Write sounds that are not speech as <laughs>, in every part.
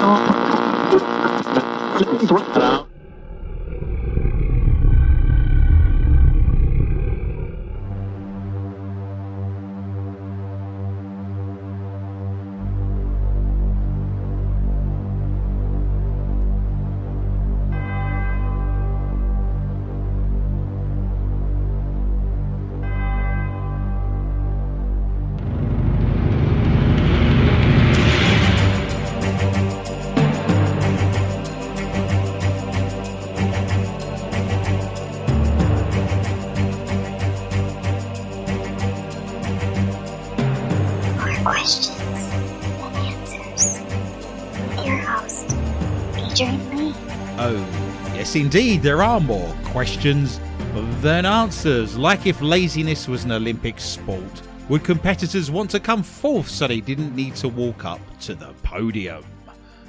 More yes, indeed, there are more questions than answers. Like if laziness was an Olympic sport, would competitors want to come fourth so they didn't need to walk up to the podium?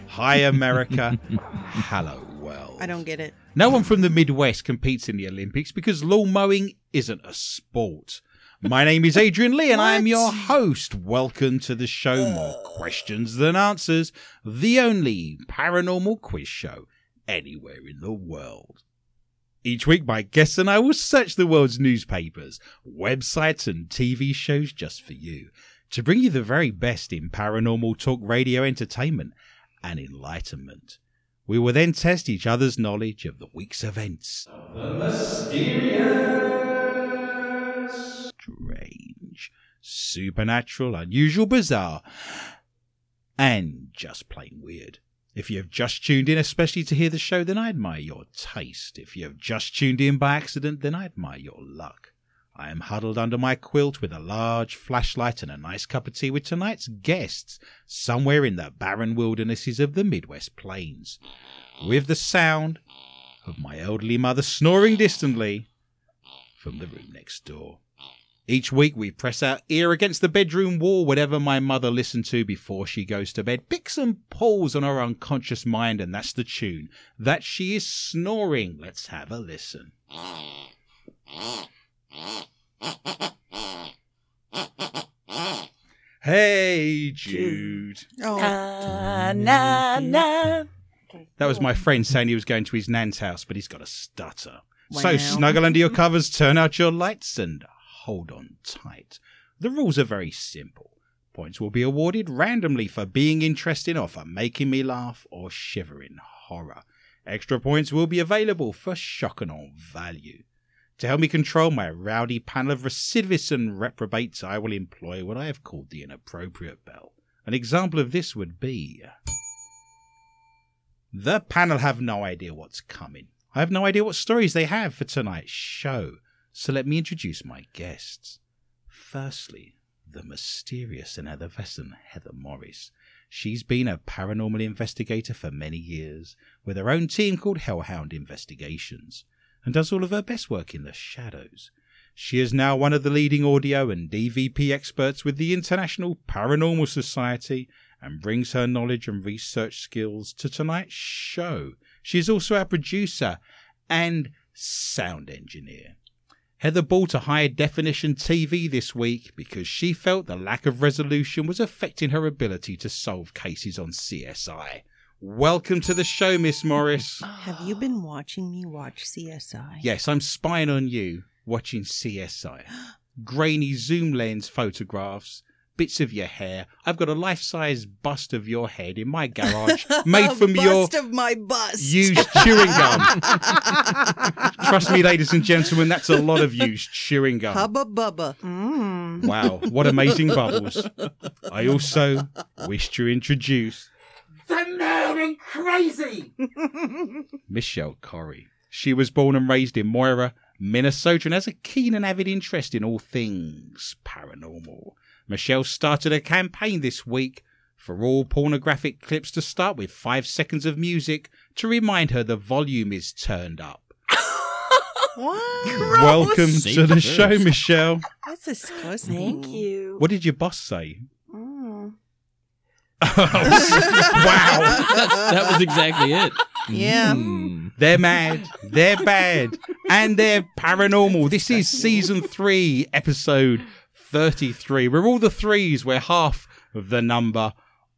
Hi, America. <laughs> Hello, world. I don't get it. No one from the Midwest competes in the Olympics because lawn mowing isn't a sport. My name is Adrian Lee and I am your host. Welcome to the show More Questions Than Answers, the only paranormal quiz show anywhere in the world. Each week, my guests and I will search the world's newspapers, websites, and TV shows just for you to bring you the very best in paranormal talk radio entertainment and enlightenment. We will then test each other's knowledge of the week's events. The mysterious, strange, supernatural, unusual, bizarre, and just plain weird. If you have just tuned in, especially to hear the show, then I admire your taste. If you have just tuned in by accident, then I admire your luck. I am huddled under my quilt with a large flashlight and a nice cup of tea with tonight's guests, somewhere in the barren wildernesses of the Midwest Plains, with the sound of my elderly mother snoring distantly from the room next door. Each week we press our ear against the bedroom wall, whatever my mother listened to before she goes to bed, picks and pulls on her unconscious mind, and that's the tune. That she is snoring. Let's have a listen. Hey, Jude. Oh, Na, na, na. That was my friend saying he was going to his nan's house, but he's got a stutter. So snuggle under your covers, turn out your lights, and uh, hold on tight. The rules are very simple. Points will be awarded randomly for being interesting or for making me laugh or shiver in horror. Extra points will be available for shock and awe value. To help me control my rowdy panel of recidivists and reprobates, I will employ what I have called the inappropriate bell. An example of this would be. The panel have no idea what's coming. I have no idea what stories they have for tonight's show, so let me introduce my guests. Firstly, the mysterious and effervescent Heather Morris. She's been a paranormal investigator for many years, with her own team called Hellhound Investigations, and does all of her best work in the shadows. She is now one of the leading audio and EVP experts with the International Paranormal Society and brings her knowledge and research skills to tonight's show. She is also our producer and sound engineer. Heather bought a higher definition TV this week because she felt the lack of resolution was affecting her ability to solve cases on CSI. Welcome to the show, Miss Morris. have you been watching me watch CSI? Yes, I'm spying on you, watching CSI. <gasps> Grainy zoom lens photographs, bits of your hair. I've got a life size bust of your head in my garage, <laughs> made A from your bust of my bust. used chewing gum. <laughs> Trust me, ladies and gentlemen, that's a lot of used chewing gum. Hubba bubba. Mm. Wow, what amazing bubbles. I also wish to introduce the mad and crazy <laughs> Michelle Corrie. She was born and raised in Mora, Minnesota, and has a keen and avid interest in all things paranormal. Michelle started a campaign this week for all pornographic clips to start with five seconds of music to remind her the volume is turned up. <laughs> What? Welcome to the show, Michelle. That's disgusting. Thank you. What did your boss say? Mm. <laughs> wow. That's, that was exactly it. Yeah. Mm. They're mad, they're bad, and they're paranormal. This is season three, episode 33. We're all the threes, we're half of the number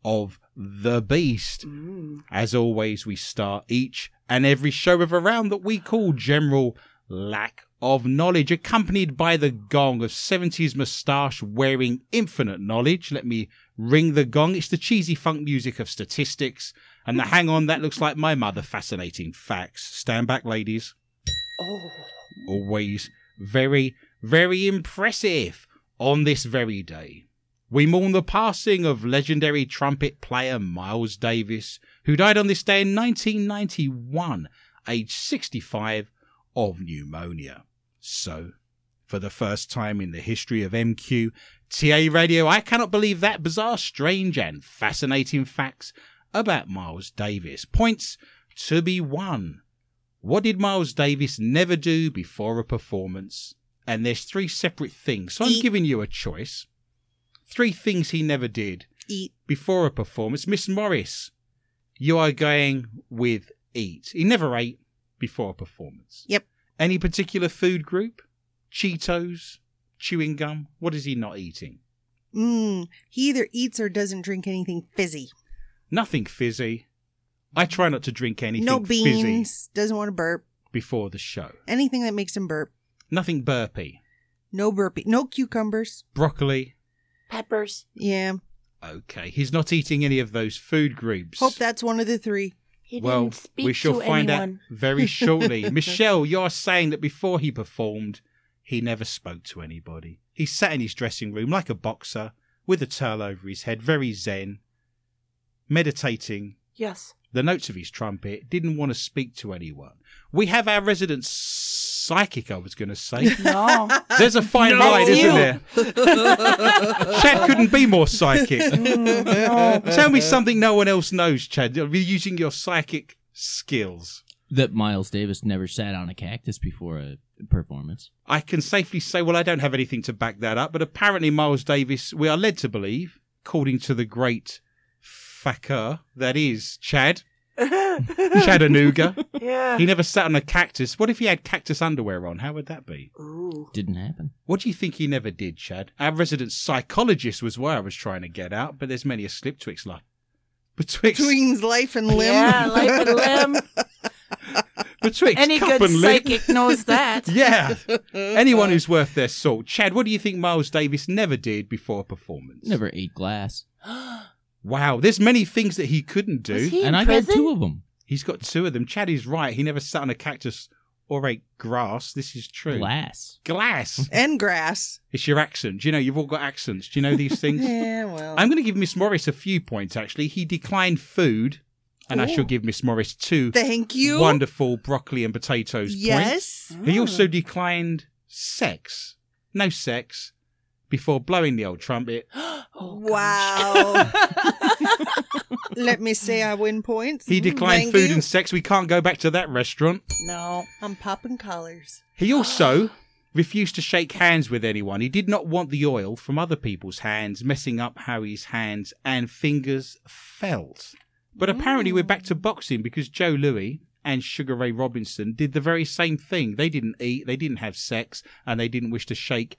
of the Beast. Mm. As always, we start each and every show with a round that we call General Lack of Knowledge, accompanied by the gong of 70s moustache wearing infinite knowledge. Let me ring the gong. It's the cheesy funk music of statistics. And the hang on, that looks like my mother. Fascinating facts. Stand back, ladies. Oh. Always very, very impressive on this very day. We mourn the passing of legendary trumpet player Miles Davis, who died on this day in 1991, aged 65, of pneumonia. So, for the first time in the history of MQ TA Radio, I cannot believe that bizarre, strange, and fascinating facts about Miles Davis. Points to be won. What did Miles Davis never do before a performance? And there's three separate things. So I'm giving you a choice. Three things he never did Eat. before a performance. Miss Morris, you are going with eat. He never ate before a performance. Yep. Any particular food group? Cheetos, chewing gum? What is he not eating? Mm. He either eats or doesn't drink anything fizzy. Nothing fizzy. I try not to drink anything no fizzy beans. Doesn't want to burp. before the show. Anything that makes him burp. Nothing burpy. No burpee. No cucumbers. Broccoli. Peppers. Yeah. Okay, he's not eating any of those food groups. Hope that's one of the three. He well, didn't speak we shall to find anyone. out very <laughs> shortly. <laughs> Michelle, you're saying that before he performed, he never spoke to anybody. He sat in his dressing room like a boxer, with a towel over his head, very zen, meditating Yes. the notes of his trumpet, didn't want to speak to anyone. We have our resident psychic, I was going to say. <laughs> No. There's a fine No. line, isn't You. there? Chad couldn't be more psychic. Mm, no. Tell me something no one else knows, Chad. You're using your psychic skills. That Miles Davis never sat on a cactus before a performance. I can safely say, well, I don't have anything to back that up, but apparently Miles Davis, we are led to believe, according to the great fakir that is Chad, Chattanooga, <laughs> yeah. he never sat on a cactus. What if he had cactus underwear on? How would that be? Ooh. Didn't happen. What do you think he never did, Chad? Our resident psychologist was where I was trying to get out, but there's many a slip twixt life. Betwixt, Between life and limb. Yeah, life and limb. <laughs> betwixt Any cup good and lip. psychic knows that. <laughs> Yeah. Anyone who's worth their salt. Chad, what do you think Miles Davis never did before a performance? Never ate glass. <gasps> <gasps> <gasps> Wow, there's many things that he couldn't do. Was he and in I prison? got two of them. He's got two of them. Chad is right. He never sat on a cactus or ate grass. This is true. Glass. Glass. <laughs> And grass. it's your accent. Do you know, you've all got accents. Do you know these <laughs> things? Yeah, well. I'm going to give Miss Morris a few points, actually. He declined food, and I Ooh. shall give Miss Morris two Thank you. wonderful broccoli and potatoes points. Yes. He also mm. declined sex. No sex. Before blowing the old trumpet. <gasps> Oh, Wow. <laughs> Let me see I win points. He declined Thank food you. and sex. We can't go back to that restaurant. No. I'm popping collars. He also refused to shake hands with anyone. He did not want the oil from other people's hands messing up how his hands and fingers felt. But apparently, we're back to mm. boxing because Joe Louis and Sugar Ray Robinson did the very same thing. They didn't eat, they didn't have sex, and they didn't wish to shake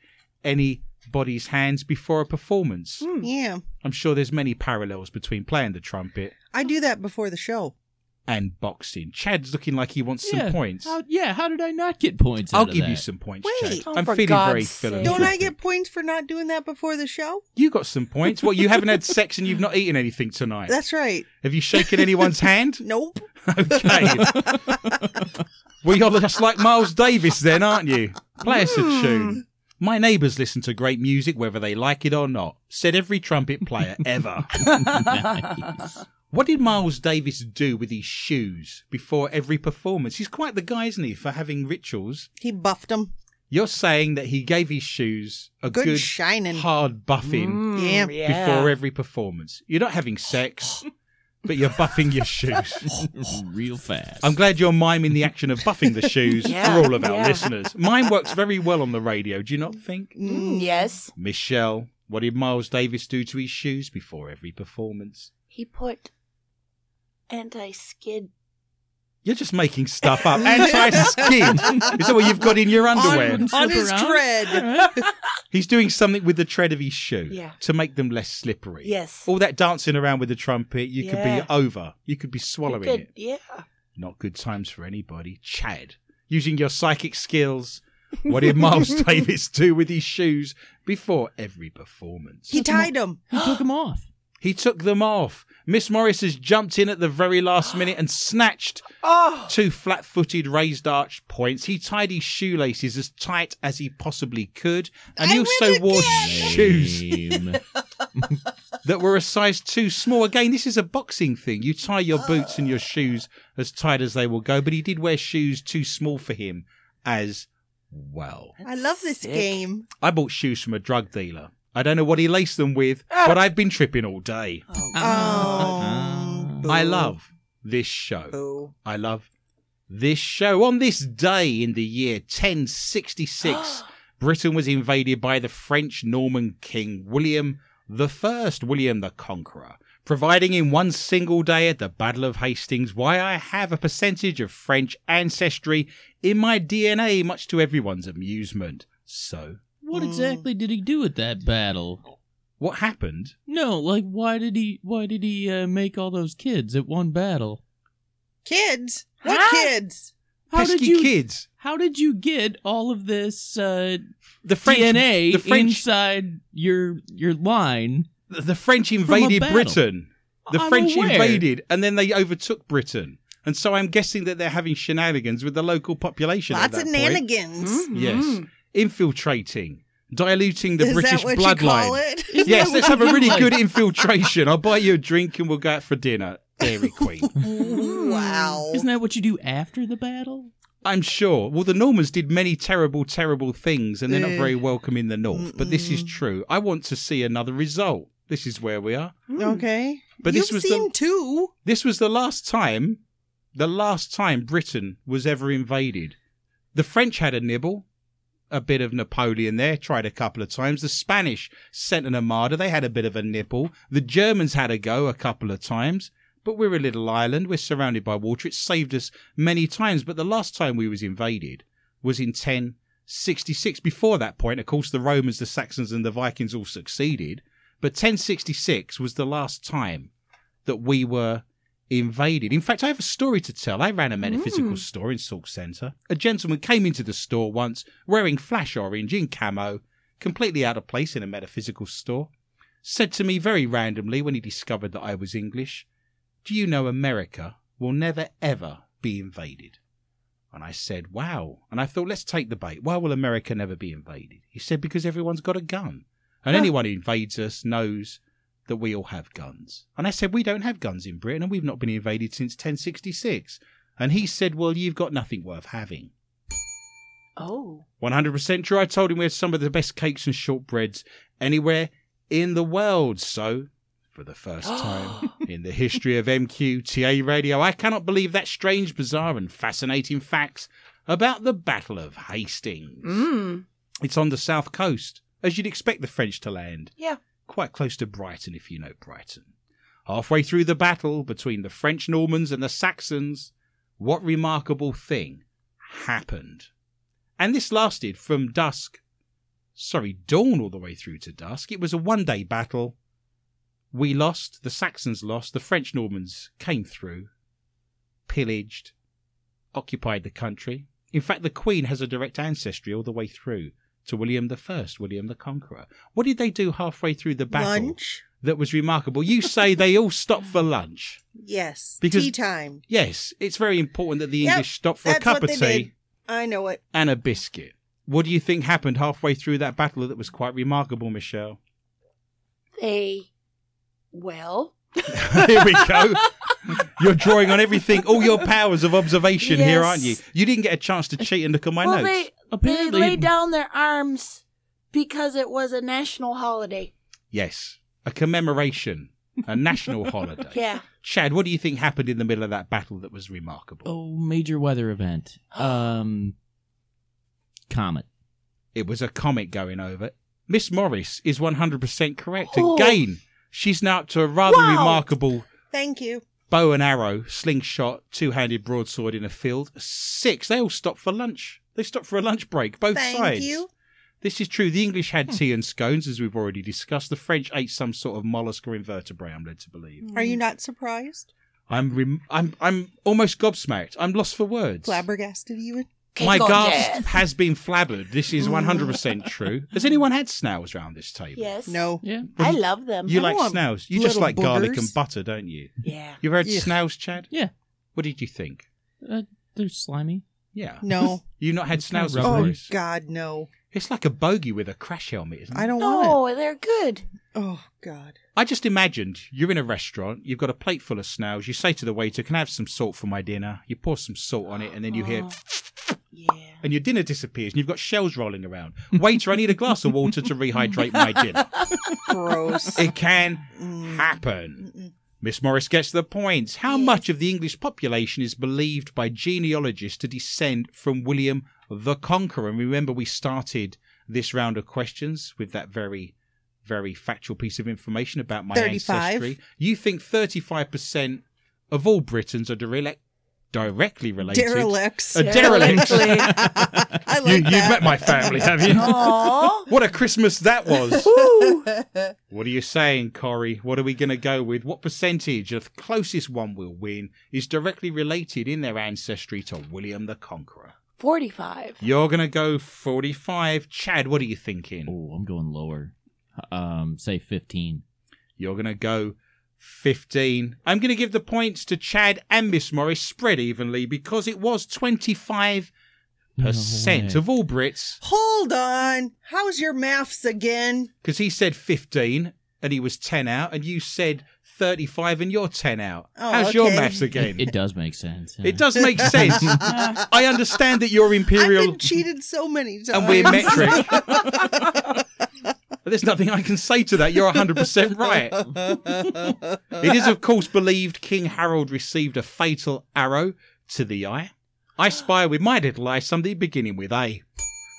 anybody's hands before a performance. Yeah. I'm sure there's many parallels between playing the trumpet I do that before the show. and boxing. Chad's looking like he wants some points. How, yeah, how did I not get points? I'll out of give you some points, Wait. Chad. Oh, I'm feeling God's very sake. philanthropic. Don't I get points for not doing that before the show? You got some points. What, you haven't had sex and you've not eaten anything tonight? That's right. Have you shaken anyone's hand? <laughs> Nope. Okay. <laughs> well, you're just like Miles Davis then, aren't you? Play us a Hmm. tune. My neighbours listen to great music whether they like it or not, said every trumpet player <laughs> ever. What did Miles Davis do with his shoes before every performance? He's quite the guy, isn't he, for having rituals? He buffed them. You're saying that he gave his shoes a Good, good, shining. hard buffing Mm, Yeah. before every performance. You're not having sex, <laughs> but you're buffing your shoes. <laughs> real fast. I'm glad you're miming the action of buffing the shoes <laughs> Yeah, for all of our yeah. listeners. Mine works very well on the radio, do you not think? Mm, yes. Michelle, what did Miles Davis do to his shoes before every performance? He put anti skid You're just making stuff up. Anti-skid. Is that what you've got in your underwear? on, on his around. tread. <laughs> He's doing something with the tread of his shoe Yeah. to make them less slippery. Yes. All that dancing around with the trumpet, you could be over. You could be swallowing Good, it. Yeah. Not good times for anybody. Chad, using your psychic skills. What did Miles <laughs> Davis do with his shoes before every performance? He tied them. He took them off. He took them off. Miss Morris has jumped in at the very last minute and snatched Oh. two flat footed raised arch points. He tied his shoelaces as tight as he possibly could. And he also wore again! shoes <laughs> that were a size too small. Again, this is a boxing thing. You tie your boots and your shoes as tight as they will go, but he did wear shoes too small for him as well. I love this Sick. game. I bought shoes from a drug dealer. I don't know what he laced them with, Ah. but I've been tripping all day. Oh. Oh, I love this show. Boo. I love this show. On this day in the year 1066, <gasps> Britain was invaded by the French Norman king William the First, William the Conqueror, providing in one single day at the Battle of Hastings why I have a percentage of French ancestry in my DNA, much to everyone's amusement. So, What exactly did he do at that battle? what happened? No, like why did he why did he uh, make all those kids at one battle? Kids? What Huh? kids? How Pesky did you kids. How did you get all of this uh, The French, DNA the French, inside your your line? the French invaded battle. Britain. The I'm French aware. invaded and then they overtook Britain. And so I'm guessing that they're having shenanigans with the local population. at Lots that of point. nanigans. Yes. Infiltrating, diluting the Is British that what bloodline. you call it? Isn't Yes, <laughs> let's have a really good infiltration. I'll buy you a drink and we'll go out for dinner. Dairy Queen. <laughs> Mm. wow. Isn't that what you do after the battle? I'm sure. Well, the Normans did many terrible, terrible things, and they're not very welcome in the north. But this is true. I want to see another result. This is where we are. Mm. Mm. Okay. But You've this was seen the two. this was the last time, the last time Britain was ever invaded. The French had a nibble, a bit of Napoleon there, tried a couple of times. The Spanish sent an armada, they had a bit of a nipple. The Germans had a go a couple of times. But we're a little island, we're surrounded by water. It saved us many times. But the last time we was invaded was in 1066. Before that point, of course, the Romans, the Saxons, and the Vikings all succeeded. But 1066 was the last time that we were invaded. In fact, I have a story to tell. I ran a metaphysical mm. store in Sauk Centre. A gentleman came into the store once wearing flash orange in camo, completely out of place in a metaphysical store. Said to me very randomly when he discovered that I was English, Do you know America will never ever be invaded? And I said, Wow. And I thought, let's take the bait. Why will America never be invaded? He said, Because everyone's got a gun. And anyone who invades us knows that we all have guns. And I said, We don't have guns in Britain and we've not been invaded since 1066. And he said, Well, you've got nothing worth having. Oh. 100% true. I told him we had some of the best cakes and shortbreads anywhere in the world. So, for the first <gasps> time in the history of MQTA radio, I cannot believe that strange, bizarre, and fascinating facts about the Battle of Hastings. Mm. It's on the south coast, as you'd expect the French to land Yeah. Quite close to Brighton, if you know Brighton. Halfway through the battle between the French Normans and the Saxons, what remarkable thing happened? And this lasted from dusk, sorry, dawn all the way through to dusk. It was a one day battle. We lost, the Saxons lost, the French Normans came through, pillaged, occupied the country. In fact, the Queen has a direct ancestry all the way through to William the First, William the Conqueror. What did they do halfway through the battle Lunch? that was remarkable? You say they all stopped for lunch. Yes. Because- Tea time. Yes, it's very important that the Yep, English stop for a cup of tea did. I know it. and a biscuit. What do you think happened halfway through that battle that was quite remarkable, Michelle? They. Well. <laughs> Here we go. You're drawing on everything, all your powers of observation here, aren't you? You didn't get a chance to cheat and look at my well, notes. they they laid down their arms because it was a national holiday. Yes, a commemoration, a national <laughs> holiday. Yeah. Chad, what do you think happened in the middle of that battle that was remarkable? Oh, major weather event. <gasps> Um, comet. It was a comet going over. Miss Morris is 100% correct. Oh. Again, she's now up to a rather Wow. remarkable Thank you. bow and arrow, slingshot, two-handed broadsword in a field. Six. They all stopped for lunch. They stopped for a lunch break. Both Thank sides. you. This is true. The English had tea and scones, as we've already discussed. The French ate some sort of mollusk or invertebrate. I'm led to believe. Are you not surprised? I'm rem- I'm I'm almost gobsmacked. I'm lost for words. Flabbergasted even? My Cake on gasp death. has been flabbered. This is <laughs> 100% true. Has anyone had snails around this table? Yes. No. Yeah. I love them. You I like want snails? You just little like garlic boogers. and butter, don't you? yeah. You've had Yeah. snails, Chad? Yeah. What did you think? Uh, they're slimy. Yeah. No. You not had snails, kinda oh, God, no. It's like a bogey with a crash helmet, isn't it? I don't want No, they're good. Oh, God. I just imagined you're in a restaurant, you've got a plate full of snails, you say to the waiter, Can I have some salt for my dinner? You pour some salt on it, and then you hear, Oh. Yeah. and your dinner disappears, and you've got shells rolling around. Waiter, I need a glass of water to rehydrate my dinner. <laughs> Gross. It can Mm. happen. Miss Morris gets the point. How Yes. much of the English population is believed by genealogists to descend from William the Conqueror? And remember, we started this round of questions with that very, very factual piece of information about my 35. ancestry. You think 35% of all Britons are direct, directly related? Derelicts. A derelict. <laughs> I like you, that. you've met my family, have you? Aw. What a Christmas that was. <laughs> What are you saying, Corey? What are we going to go with? What percentage of the closest one will win is directly related in their ancestry to William the Conqueror? 45. You're going to go 45. Chad, what are you thinking? Oh, I'm going lower. Um, say 15. You're going to go 15. I'm going to give the points to Chad and Miss Morris spread evenly because it was 25% No of all Brits Hold on. How's your maths again? because he said 15 and he was 10 out and you said 35 and you're 10 out. Oh, How's your maths again? It does make sense. yeah. It does make sense. <laughs> I understand that you're I've imperial been cheated so many times. and we're metric. <laughs> <laughs> But there's nothing I can say to that. You're 100% right. <laughs> It is, of course, believed King Harold received a fatal arrow to the eye. I spy with my little eye something beginning with A.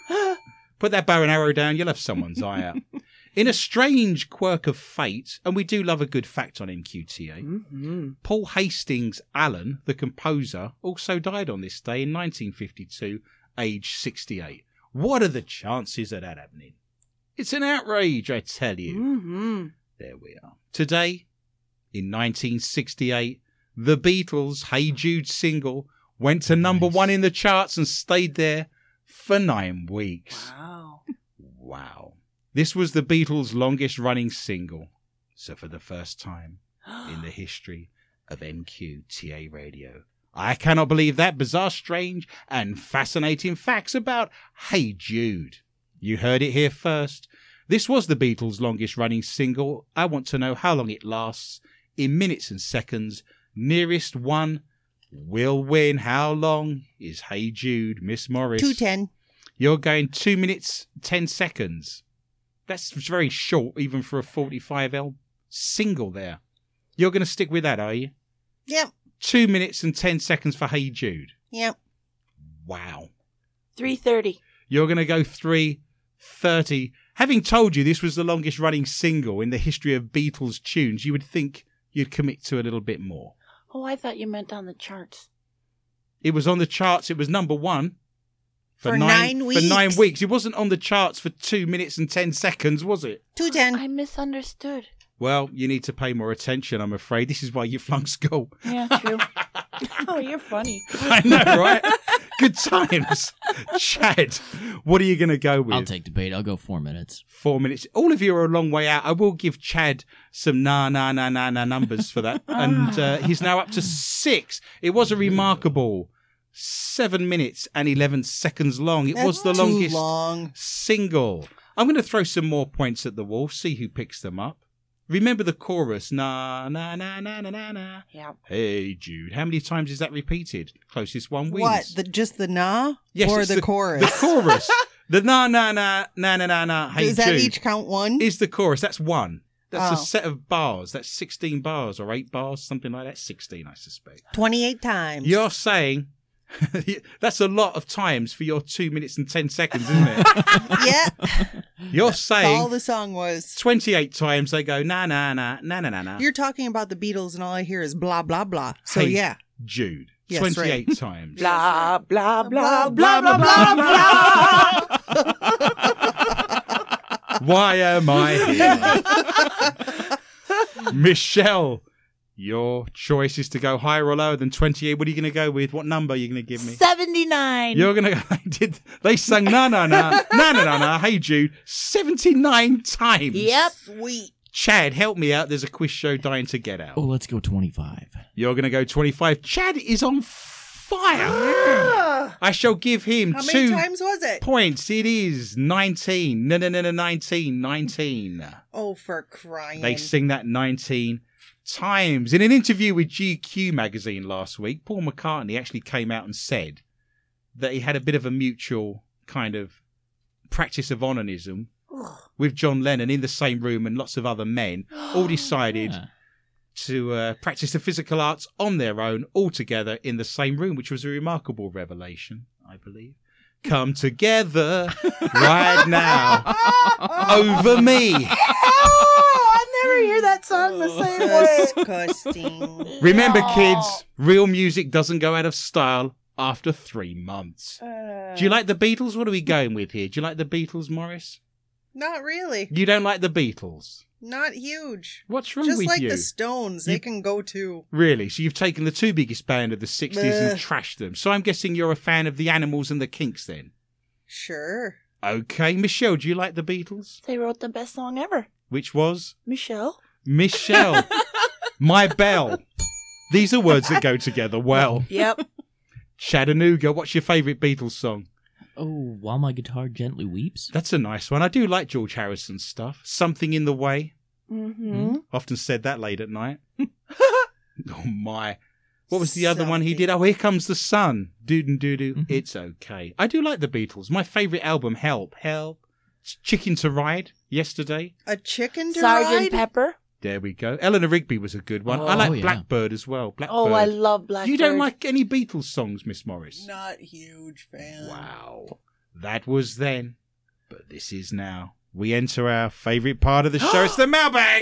<gasps> Put that bow and arrow down, you'll have someone's eye out. In a strange quirk of fate, and we do love a good fact on MQTA, Mhm. Paul Hastings Allen, the composer, also died on this day in 1952, aged 68. What are the chances of that happening? It's an outrage, I tell you. Mhm. There we are. Today, in 1968, the Beatles' Hey Jude single went to number Nice. one in the charts and stayed there for nine weeks. Wow. Wow. This was the Beatles' longest running single. So, for the first time <gasps> in the history of MQTA radio, I cannot believe that bizarre, strange, and fascinating facts about Hey Jude. You heard it here first. This was the Beatles' longest running single. I want to know how long it lasts in minutes and seconds. Nearest one will win. How long is Hey Jude, Miss Morris? 210. You're going two minutes, 10 seconds. That's very short, even for a 45L single there. You're going to stick with that, are you? Yep. Two minutes and 10 seconds for Hey Jude. Yep. Wow. 330. You're going to go 330. Having told you this was the longest running single in the history of Beatles tunes, you would think you'd commit to a little bit more. Oh, I thought you meant on the charts. It was on the charts. It was number one For nine weeks. For nine weeks. weeks. It wasn't on the charts for two minutes and 10 seconds, was it? 210. I misunderstood. Well, you need to pay more attention, I'm afraid. This is why you flunk school. Yeah, <laughs> true. oh, you're funny. I know, right? Good times. Chad, what are you going to go with? I'll take debate. I'll go four minutes. Four minutes. All of you are a long way out. I will give Chad some na na na na na numbers for that. <laughs> and uh, he's now up to six. It was a remarkable seven minutes and 11 seconds long. It was the longest long. single. I'm going to throw some more points at the wall, see who picks them up. Remember the chorus, na na na na na na na. Yeah. Hey Jude, how many times is that repeated? Closest one wins. What? The just the nah? Yes, or it's the, chorus? The chorus. the na na na na na na na. Hey Does that each count one? is the chorus. That's one. That's a Oh. set of bars. That's sixteen bars or eight bars, something like that. Sixteen, I suspect. 28 times. You're saying <laughs> That's a lot of times for your two minutes and ten seconds, isn't it? <laughs> yeah, You're that's all saying the song was. 28 times they go, na na na, na na na na. You're talking about the Beatles, and all I hear is blah blah blah. So Hey. yeah, Jude. Yes, 28 <laughs> times. Blah, blah, blah, Blah, blah, blah, blah, blah, blah, Why am I here? Michelle, your choice is to go higher or lower than 28. What are you going to go with? What number are you going to give me? 79. You're gonna go. <laughs> They did. They sang na na na na na na na. Hey Jude, seventy nine times. Yep. sweet. Chad, help me out. There's a quiz show dying to get out. Oh, let's go 25. You're gonna go twenty five. Chad is on fire. Ah. I shall give him How many two times was it? points. It is nineteen. No no no no nineteen. Nineteen. Oh, for crying! They sing that 19 times. In an interview with GQ magazine last week, Paul McCartney actually came out and said that he had a bit of a mutual kind of practice of onanism with John Lennon in the same room and lots of other men all <gasps> decided Yeah. to uh, practice the physical arts on their own all together in the same room, which was a remarkable revelation, I believe. Come together <laughs> right now over me. <laughs> Oh, I hear that song the same <laughs> way. Disgusting. Remember, Aw. kids, real music doesn't go out of style after three months. Uh, Do you like the Beatles? What are we going with here? Do you like the Beatles, Morris? Not really. You don't like the Beatles? Not huge. What's wrong Just with like you? the Stones, You- they can go too. Really? So you've taken the two biggest band of the 60s and trashed them. So I'm guessing you're a fan of the Animals and the Kinks then? Sure. Okay. Michelle, do you like the Beatles? They wrote the best song ever. Which was? Michelle. Michelle. <laughs> My Bell. These are words that go together well. Yep. Chattanooga, what's your favourite Beatles song? Oh, while my guitar gently weeps. That's a nice one. I do like George Harrison's stuff. Something in the Way. mm-hmm. Often said that late at night. <laughs> oh my. What was the other one he did? Oh, here comes the sun. Doo doo doo doo. Mhm. It's okay. I do like the Beatles. My favourite album, Help, Help. Chicken to Ride, yesterday. A chicken to Sergeant ride? Pepper. There we go. Eleanor Rigby was a good one. I Oh, like yeah. Blackbird as well. Blackbird. Oh, I love Blackbird. You don't like any Beatles songs, Miss Morris? Not huge fan. Wow. That was then, but this is now. We enter our favourite part of the show. it's the <gasps> mailbag.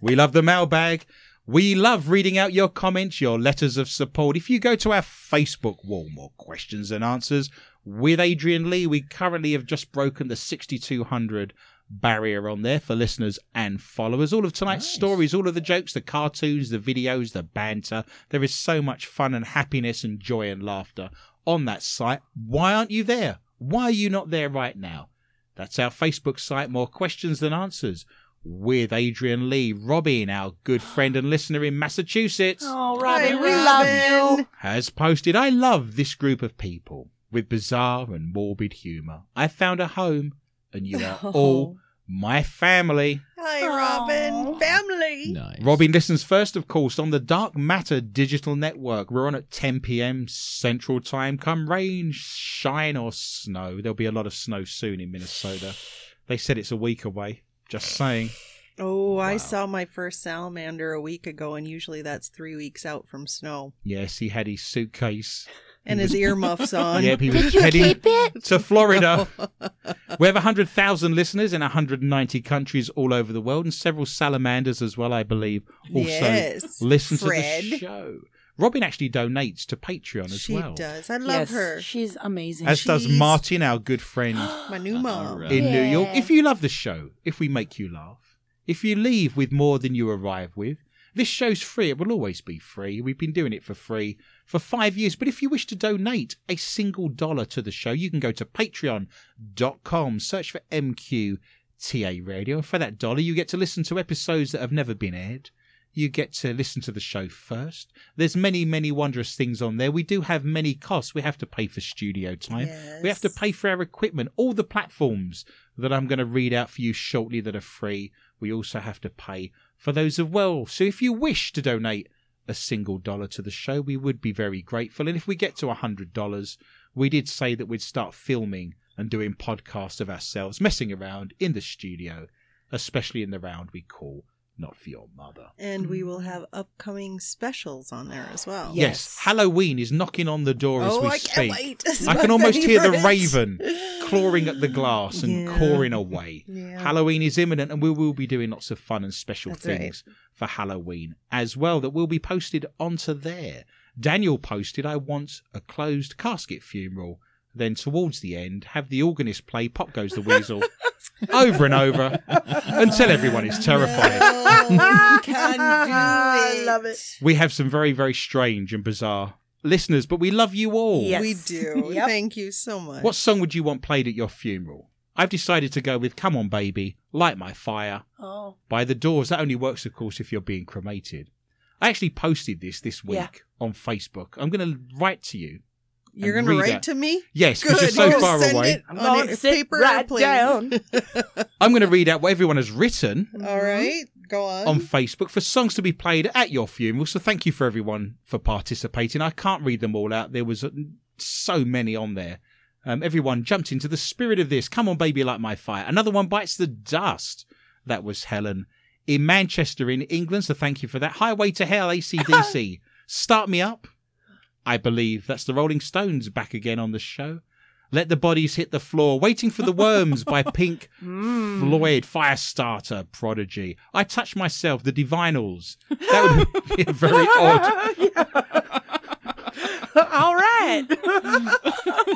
We love the mailbag. We love reading out your comments, your letters of support. If you go to our Facebook wall, more questions and answers with Adrian Lee, we currently have just broken the 6,200 barrier on there for listeners and followers. All of tonight's Nice. stories, all of the jokes, the cartoons, the videos, the banter. There is so much fun and happiness and joy and laughter on that site. Why aren't you there? Why are you not there right now? That's our Facebook site, More Questions Than Answers, with Adrian Lee. Robin, our good friend and listener in Massachusetts, Oh, Hi, Robin, we love you. Has posted I love this group of people with bizarre and morbid humour. I found a home, and you are <laughs> all my family. Hi, Aw. Robin. Family. Nice. Robin listens first, of course, on the Dark Matter Digital Network. We're on at 10 p.m. Central Time. Come rain, shine, or snow. There'll be a lot of snow soon in Minnesota. They said it's a week away. Just saying. Oh, I saw my first salamander a week ago, and usually that's three weeks out from snow. Yes, he had his suitcase. And his <laughs> earmuffs on. Yep, he was Did you heading keep it? to Florida. <laughs> We have 100,000 listeners in 190 countries all over the world and several salamanders as well, I believe, also yes. listen Fred. to the show. Robin actually donates to Patreon as well. She well. does. I love yes, her. She's amazing. As does She's- Martin, our good friend <gasps> My new mom. Alright. in New York. Yeah. If you love the show, if we make you laugh, if you leave with more than you arrive with, this show's free. It will always be free. We've been doing it for free for five years. But if you wish to donate a single dollar to the show, you can go to patreon.com, search for MQTA Radio. And for that dollar, you get to listen to episodes that have never been aired. You get to listen to the show first. There's many, many wondrous things on there. We do have many costs. We have to pay for studio time. We have to pay for our equipment, all the platforms that I'm going to read out for you shortly that are free. We also have to pay for those of well. So if you wish to donate a single dollar to the show, we would be very grateful. And if we get to a hundred dollars, we did say that we'd start filming and doing podcasts of ourselves, messing around in the studio, especially in the round we call not for your mother. And we mm. will have upcoming specials on there as well. Yes, Yes. Halloween is knocking on the door as Oh, we I speak. can't wait. This <laughs> I my can almost hear the favorite. raven clawing at the glass and Yeah. cawing away. <laughs> Yeah. Halloween is imminent, and we will be doing lots of fun and special That's right. things for Halloween as well that will be posted onto there. Daniel posted, I want a closed casket funeral. Then, towards the end, have the organist play Pop Goes the Weasel <laughs> over and over until everyone is terrified. No, <laughs> you <laughs> can do I it. love it. We have some very, very strange and bizarre listeners, but we love you all. Yes. We <laughs> do. Yep. Thank you so much. What song would you want played at your funeral? I've decided to go with Come On Baby, Light My Fire Oh. by The Doors. That only works, of course, if you're being cremated. I actually posted this this week Yeah. on Facebook. I'm going to write to you. You're going to write it. to me? Yes, because Good. you're so You'll far send away. it I'm on going a to sit paper right airplane. down. <laughs> I'm going to read out what everyone has written All right. Go on. on Facebook for songs to be played at your funeral. So thank you for everyone for participating. I can't read them all out. There was uh, so many on there. Um, everyone jumped into the spirit of this. Come on, baby, like my fire. Another one bites the dust. That was Helen in Manchester, in England. So thank you for that. Highway to Hell, ACDC. <laughs> Start me up. I believe that's the Rolling Stones back again on the show. Let the bodies hit the floor. Waiting for the worms by <laughs> Pink mm. Floyd, Firestarter, Prodigy. I touch myself, the Divinyls. That would be very odd. <laughs> All right.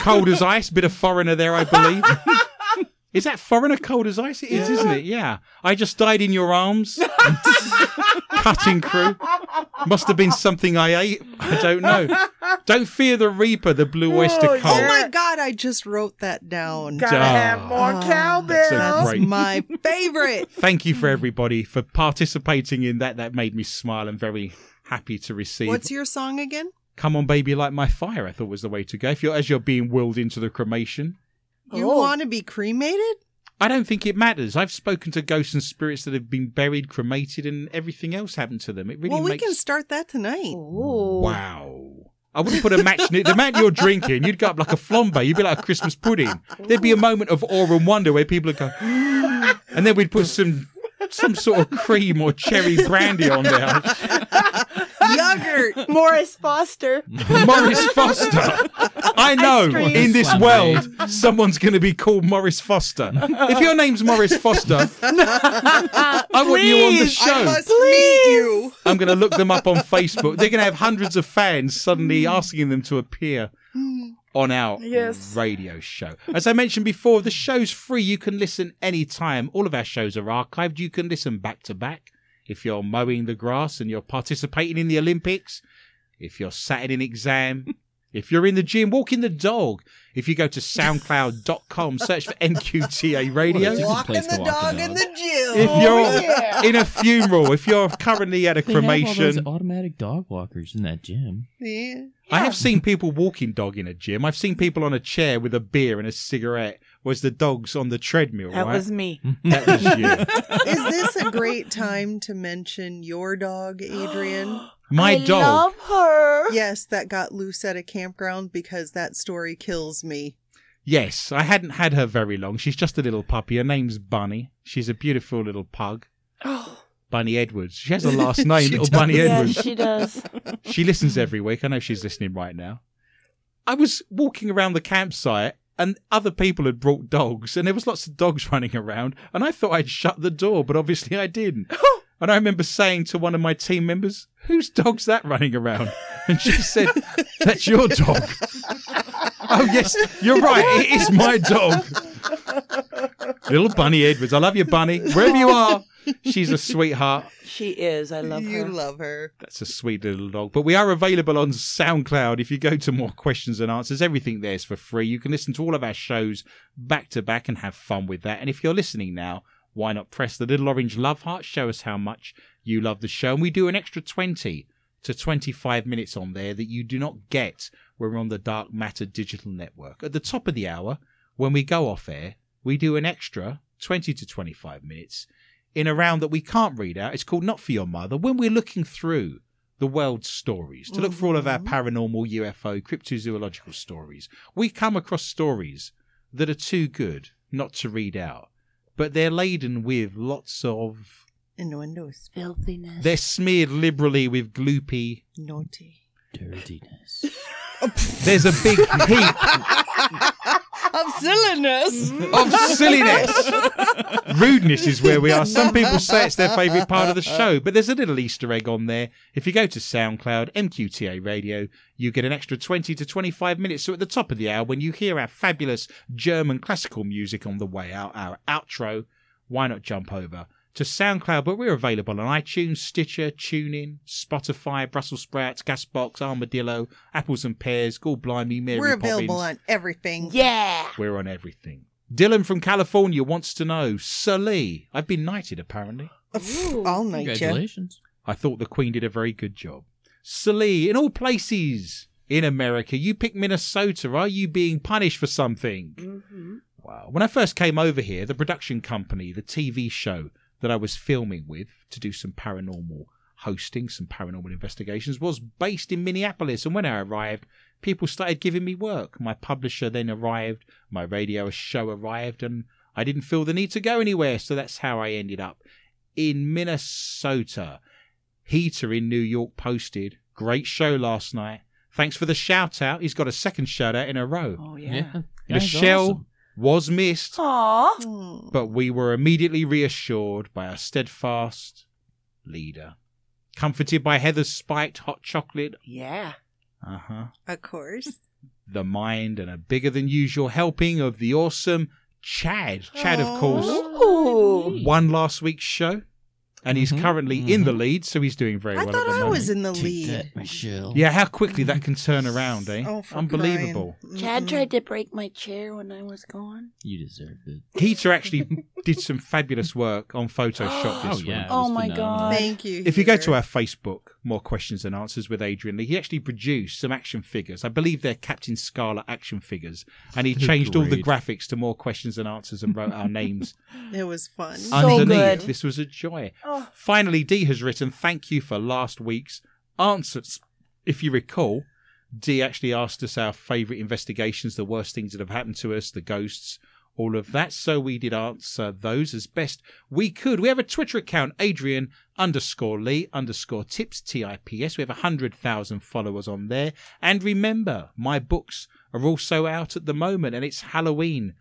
Cold as ice, bit of foreigner there, I believe. <laughs> Is that foreigner cold as ice? It is, isn't it? Yeah. I just died in your arms. <laughs> Cutting crew. Must have been something I ate. I don't know. Don't fear the Reaper, the blue oyster Oh, cult. oh my God. I just wrote that down. Gotta have more Ah, cowbell. that's That's great- my favorite. <laughs> Thank you for everybody for participating in that. That made me smile and very happy to receive. What's your song again? Come on, baby, light my fire. I thought was the way to go. If you're as you're being willed into the cremation, You Oh. want to be cremated? I don't think it matters. I've spoken to ghosts and spirits that have been buried, cremated, and everything else happened to them. It really well, we makes can start that tonight. Ooh. wow. I wouldn't put a match near the amount you're drinking. You'd go up like a flambe. You'd be like a Christmas pudding. There'd be a moment of awe and wonder where people would go, and then we'd put some some sort of cream or cherry brandy on there. Yogurt. Morris Foster. Morris Foster. I know cream. in this Flambe. world someone's going to be called Morris Foster. If your name's Morris Foster, I want you on the Please. show. I must meet you. I'm going to look them up on Facebook. They're going to have hundreds of fans suddenly hmm. asking them to appear hmm. on our Yes. radio show. As I mentioned before, the show's free. You can listen anytime. All of our shows are archived. You can listen back to back. If you're mowing the grass and you're participating in the Olympics, if you're sat in an exam, <laughs> if you're in the gym, walking the dog, if you go to soundcloud.com, search for MQTA Radio. It's Walking the walk dog the in dog. the gym. If oh, you're yeah. in a funeral, if you're currently at a They have all those cremation, automatic dog walkers in that gym. Yeah. I have seen people walking dog in a gym. I've seen people on a chair with a beer and a cigarette, whereas the dog's on the treadmill, That right? was me. <laughs> that was you. <laughs> Is this a great time to mention your dog, Adrian? <gasps> My I dog. love her. yes, that got loose at a campground because that story kills me. Yes, I hadn't had her very long. She's just a little puppy. Her name's Bunny. She's a beautiful little pug. Oh, Bunny Edwards. She has a last <laughs> name, little does. Bunny yeah, Edwards. she does. She listens every week. I know she's listening right now. I was walking around the campsite and other people had brought dogs and there was lots of dogs <laughs> running around and I thought I'd shut the door, but obviously I didn't. <laughs> and I remember saying to one of my team members, whose dog's that running around? And she said, that's your dog. oh yes, you're right. It is my dog. Little Bunny Edwards. I love you, Bunny. Wherever you are, she's a sweetheart. She is. I love you her. You love her. That's a sweet little dog. But we are available on SoundCloud. If you go to more questions and answers, everything there's for free. You can listen to all of our shows back to back and have fun with that. And if you're listening now, why not press the little orange love heart? Show us how much you love the show. And we do an extra 20 to 25 minutes on there that you do not get when we're on the Dark Matter Digital Network. At the top of the hour, when we go off air, we do an extra 20 to 25 minutes in a round that we can't read out. It's called Not For Your Mother. When we're looking through the world's stories to look for all of our mm-hmm. paranormal, UFO, cryptozoological stories, we come across stories that are too good not to read out, but they're laden with lots of Innuendos. Filthiness. They're smeared liberally with gloopy. Naughty. Dirtiness. <laughs> There's a big heap <laughs> of silliness. of silliness. Rudeness is where we are. Some people say it's their favourite part of the show, but there's a little Easter egg on there. If you go to SoundCloud, MQTA Radio, you get an extra 20 to 25 minutes. So at the top of the hour, when you hear our fabulous German classical music on the way out, our outro, why not jump over to SoundCloud? But we're available on iTunes, Stitcher, TuneIn, Spotify, Brussels Sprouts, Gasbox, Armadillo, Apples and Pears, Gall Blimey, Mary We're available Poppins. on everything. yeah. We're on everything. Dylan from California wants to know, Sir Lee, I've been knighted apparently. I'll night you. Congratulations. I thought the Queen did a very good job. Sir Lee, in all places in America, you pick Minnesota. Are you being punished for something? Mm-hmm. Wow. When I first came over here, the production company, the TV show that I was filming with to do some paranormal hosting, some paranormal investigations, was based in Minneapolis. And when I arrived, people started giving me work. My publisher then arrived, my radio show arrived, and I didn't feel the need to go anywhere. So that's how I ended up in Minnesota. Heater in New York posted, great show last night. Thanks for the shout out. He's got a second shout out in a row. Oh Yeah. yeah. Michelle awesome. Was missed, Aw. Hmm. but we were immediately reassured by our steadfast leader. Comforted by Heather's spiked hot chocolate. Yeah. Uh huh. Of course. The mind and a bigger than usual helping of the awesome Chad. Chad, of course, Ooh. won last week's show. And he's Mhm, currently in the mhm. lead, so he's doing very I well. thought at the I moment. was in the Take lead. that, Michelle. Yeah, how quickly that can turn around, eh? Oh, Unbelievable. crying. Chad Mm-mm. tried to break my chair when I was gone. You deserve it. Heater actually <laughs> did some fabulous work on Photoshop <gasps> this Oh, week. yeah. Oh my phenomenal. God. Thank you. If you go to our Facebook, More Questions and Answers with Adrian Lee, he actually produced some action figures. I believe they're Captain Scarlet action figures. And he <laughs> changed all the graphics to More Questions and Answers and wrote our names <laughs> it was fun. So underneath. good. This was a joy. Oh. Finally, D has written, Thank you for last week's answers. If you recall, D actually asked us our favourite investigations, the worst things that have happened to us, the ghosts, all of that. So we did answer those as best we could. We have a Twitter account, Adrian underscore Lee underscore tips, T I P S. We have 100,000 followers on there. And remember, my books are also out at the moment, and it's Halloween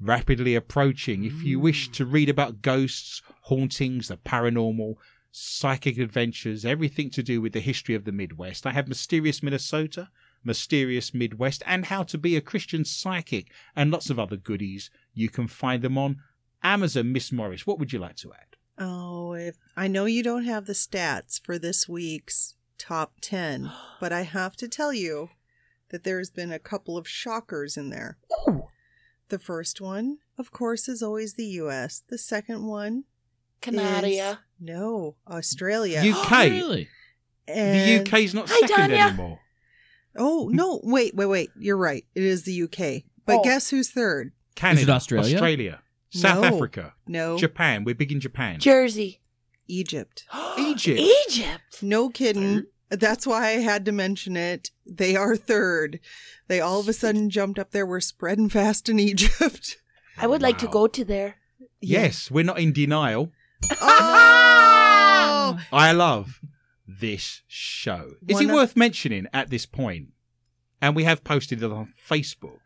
rapidly approaching. If you wish to mm. read about ghosts, hauntings, the paranormal, psychic adventures, everything to do with the history of the Midwest, I have Mysterious Minnesota, Mysterious Midwest, and How to Be a Christian Psychic, and lots of other goodies. You can find them on Amazon. Miss Morris, what would you like to add? Oh, if I know you don't have the stats for this week's top 10, <gasps> but I have to tell you that there's been a couple of shockers in there. Ooh. The first one, of course, is always the US. The second one Canada. is no, Australia. UK. <gasps> Really? And- the UK's not Hi, second Tanya. anymore. Oh, hmm. no, wait, wait, wait. You're right. It is the UK. But Oh. guess who's third? Canada, Australia? Australia, South No. Africa, No, Japan. We're big in Japan. Jersey. Egypt. <gasps> <gasps> Egypt. Egypt. No kidding. That's why I had to mention it. They are third. They all of a sudden jumped up there. We're spreading fast in <laughs> Egypt. I would like to go to there. Yes, we're not in denial. Oh! <laughs> I love this show. Is One it of- worth mentioning at this point? point, and we have posted it on Facebook,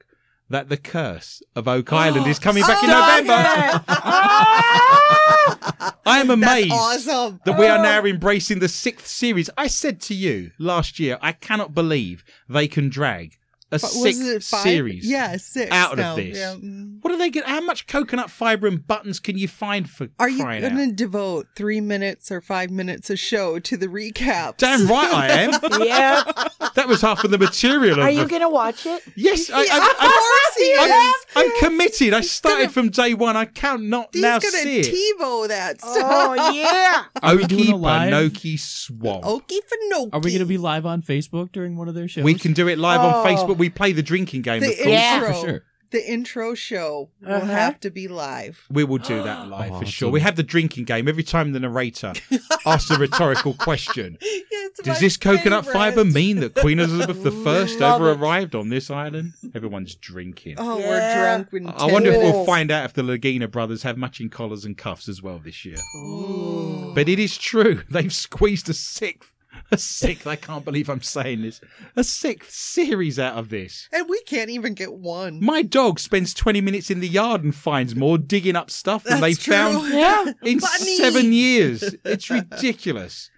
that the curse of Oak Island is <gasps> coming back in November? <laughs> I am amazed awesome. that we are now embracing the sixth series. I said to you last year, I cannot believe they can drag a What was sixth series Yeah, six. out of now. this. Yeah, mm. What are they get? How much coconut fiber and buttons can you find for Are you crying going out? to devote three minutes or five minutes a show to the recap? Damn right I am. <laughs> yeah. <laughs> that was half of the material. Are of you the- going to watch it? Yes, I, Yeah, I, of I, course he is. I'm committed. I started gonna- from day one. I can't not He's now going see to it. TiVo that stuff. Oh, yeah. <laughs> Are we doing Okie a live? Banoki Swamp. Okie Finoki. Are we going to be live on Facebook during one of their shows? We can do it live on Oh. Facebook. We play the drinking game, The of course. Yeah. intro. For sure. The intro show will Uh-huh. have to be live. We will do that <gasps> live for sure. We have the drinking game every time the narrator <laughs> asks a rhetorical question. <laughs> Yeah, it's Does Does my this coconut fiber mean that Queen Elizabeth <laughs> I Love ever it. arrived on this island? Everyone's drinking. Oh, Yeah. we're drunk. in I wonder if we'll find out if the Lagina brothers have matching collars and cuffs as well this year. Ooh. But it is true. They've squeezed a sixth, <laughs> a sixth, I can't believe I'm saying this, a sixth series out of this. And we can't even get one. My dog spends 20 minutes in the yard and finds more digging up stuff than they true. found <laughs> Yeah. in Bunny. seven years. It's ridiculous.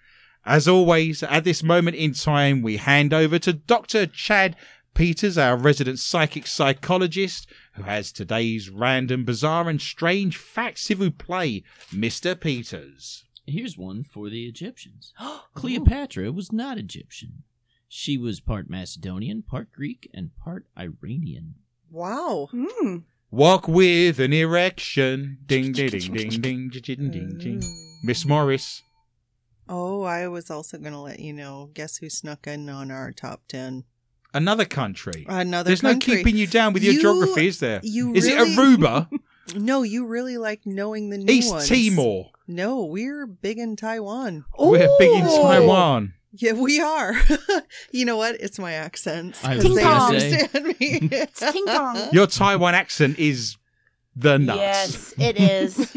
As always, at this moment in time, we hand over to Dr. Chad Peters, our resident psychic psychologist, who has today's random, bizarre, and strange facts, if vous play Mr. Peters. Here's one for the Egyptians. <gasps> Cleopatra was not Egyptian. She was part Macedonian, part Greek, and part Iranian. Wow. Mm. Walk with an erection. Ding, ding, ding, ding, ding, ding, ding, ding. Oh. Miss Morris. Oh, I was also going to let you know. Guess who snuck in on our top 10? Another country. Another There's country. no keeping you down with your You- geography, is there? you Is really- it Aruba? <laughs> No, you really like knowing the new East ones. Timor. No, we're big in Taiwan. We're big in Taiwan. Yeah, we are. <laughs> you know what? It's my accents. I 'cause was they gonna understand me. <laughs> It's ting tong. Your Taiwan accent is the nuts. Yes, it is.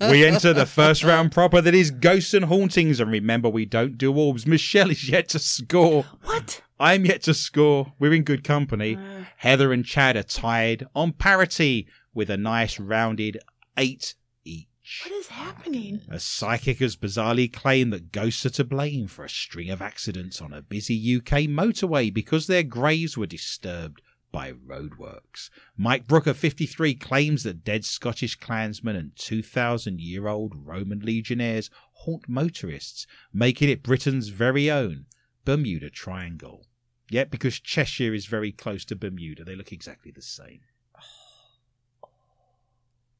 <laughs> We enter the first round proper that is ghosts and hauntings. And remember, we don't do orbs. Michelle is yet to score. what? I'm yet to score. We're in good company. Uh, Heather and Chad are tied on parity with a nice rounded eight what is happening? A psychic has bizarrely claimed that ghosts are to blame for a string of accidents on a busy UK motorway because their graves were disturbed by roadworks. Mike Brooker, 53, claims that dead Scottish clansmen and 2,000 year old Roman legionnaires haunt motorists, making it Britain's very own Bermuda Triangle. Yet, because Cheshire is very close to Bermuda, they look exactly the same.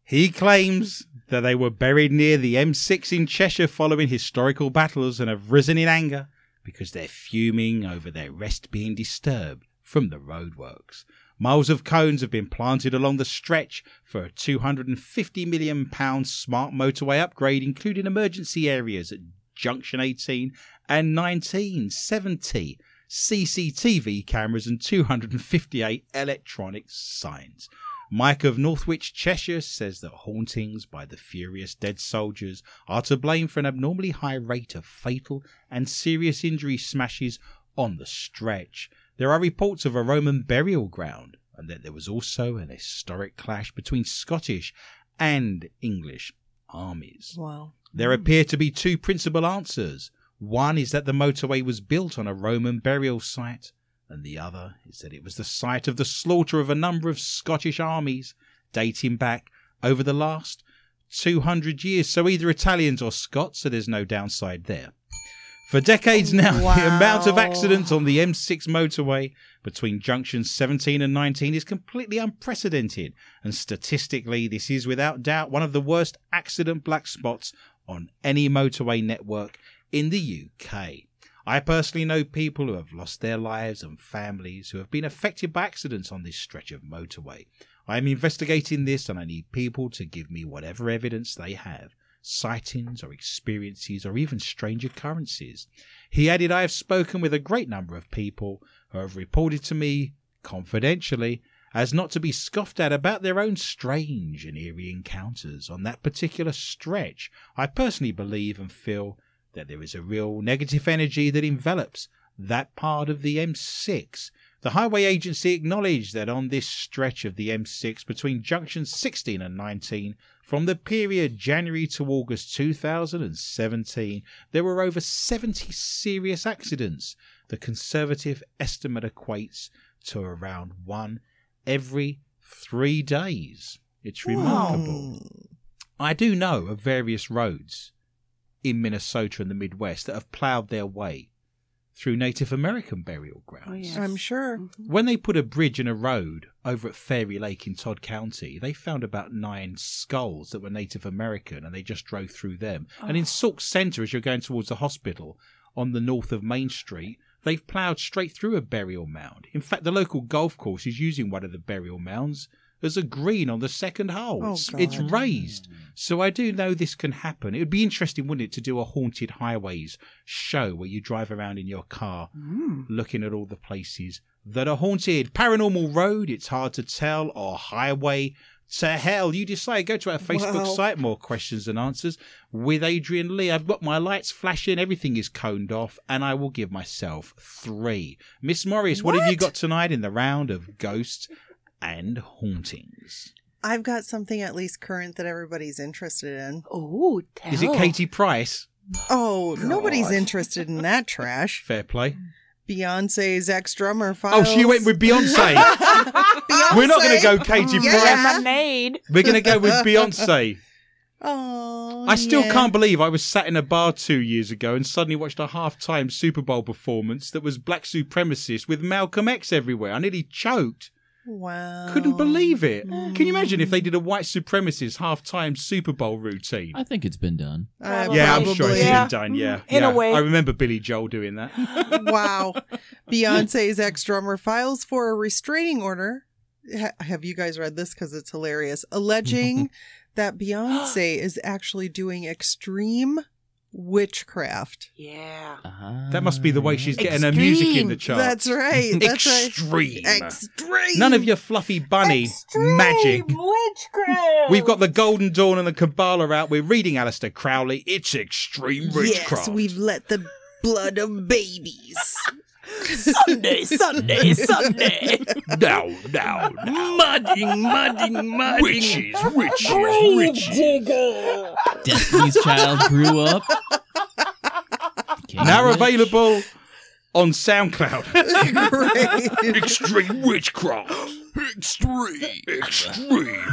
He claims that they were buried near the M6 in Cheshire following historical battles and have risen in anger because they're fuming over their rest being disturbed from the roadworks. Miles of cones have been planted along the stretch for a £250 million smart motorway upgrade, including emergency areas at Junction 18 and 1970, CCTV cameras, and 258 electronic signs. Mike of Northwich, Cheshire, says that hauntings by the furious dead soldiers are to blame for an abnormally high rate of fatal and serious injury smashes on the stretch. There are reports of a Roman burial ground, and that there was also an historic clash between Scottish and English armies. wow. There hmm. appear to be two principal answers. One is that the motorway was built on a Roman burial site, and the other is that it was the site of the slaughter of a number of Scottish armies dating back over the last 200 years. So either Italians or Scots, so there's no downside there. For decades now, <laughs> the amount of accidents on the M6 motorway between junctions 17 and 19 is completely unprecedented, and statistically, this is without doubt one of the worst accident black spots on any motorway network in the UK. I personally know people who have lost their lives and families who have been affected by accidents on this stretch of motorway. I am investigating this and I need people to give me whatever evidence they have sightings or experiences or even strange occurrences. He added, I have spoken with a great number of people who have reported to me confidentially as not to be scoffed at about their own strange and eerie encounters on that particular stretch. I personally believe and feel that there is a real negative energy that envelops that part of the M6. The Highway Agency acknowledged that on this stretch of the M6 between junctions 16 and 19, from the period January to August 2017, there were over 70 serious accidents. The conservative estimate equates to around one every three days. It's remarkable. I do know of various roads in Minnesota and the Midwest that have ploughed their way through Native American burial grounds. Oh, yeah. I'm sure. Mm-hmm. When they put a bridge and a road over at Fairy Lake in Todd County, they found about nine skulls that were Native American and they just drove through them. And in ah. Sauk Centre, as you're going towards the hospital on the north of Main Street, they've ploughed straight through a burial mound. In fact, the local golf course is using one of the burial mounds There's a green on the second hole. Oh, it's, it's raised. So I do know this can happen. It would be interesting, wouldn't it, to do a haunted highways show where you drive around in your car mm. looking at all the places that are haunted. Paranormal Road, it's hard to tell, or Highway to Hell. You decide. Go to our Facebook Wow. site, more questions and answers with Adrian Lee. I've got my lights flashing, everything is coned off, and I will give myself three. Miss Morris, what, have you got tonight in the round of ghosts and hauntings? I've got something at least current that everybody's interested in. Oh, tell. Is it Katie Price? Oh, nobody's interested in that trash. <laughs> Fair play. Beyonce's ex drummer Oh, she went with Beyonce. <laughs> Beyonce. We're not going to go Katie Yeah. Price. Lemonade. We're going to go with Beyonce. Oh, I still yeah. can't believe I was sat in a bar two years ago and suddenly watched a half-time Super Bowl performance that was black supremacist with Malcolm X everywhere. I nearly choked. Wow. Couldn't believe it. Can you imagine if they did a white supremacist half-time Super Bowl routine? I think it's been done. Uh, yeah, I'm sure it's Yeah. been done. Yeah, In a way. I remember Billy Joel doing that. <laughs> wow. Beyonce's ex drummer files for a restraining order. Ha- have you guys read this? Because it's hilarious. Alleging <laughs> that Beyonce <gasps> is actually doing extreme witchcraft. Yeah. Ah. That must be the way she's getting her music in the Extreme. charts. That's right. That's right. Extreme. Extreme. None of your fluffy bunny magic. Witchcraft. We've got the Golden Dawn and the Kabbalah out. We're reading Aleister Crowley. It's extreme Yes, witchcraft. we've let the blood of babies. Sunday, Sunday, Sunday. No, no, no. mudding, mudding, mudding. Witches, witches, witches. Oh, Destiny's Child grew up. Can't Now wait. available on SoundCloud. Great. extreme witchcraft. Extreme. Extreme.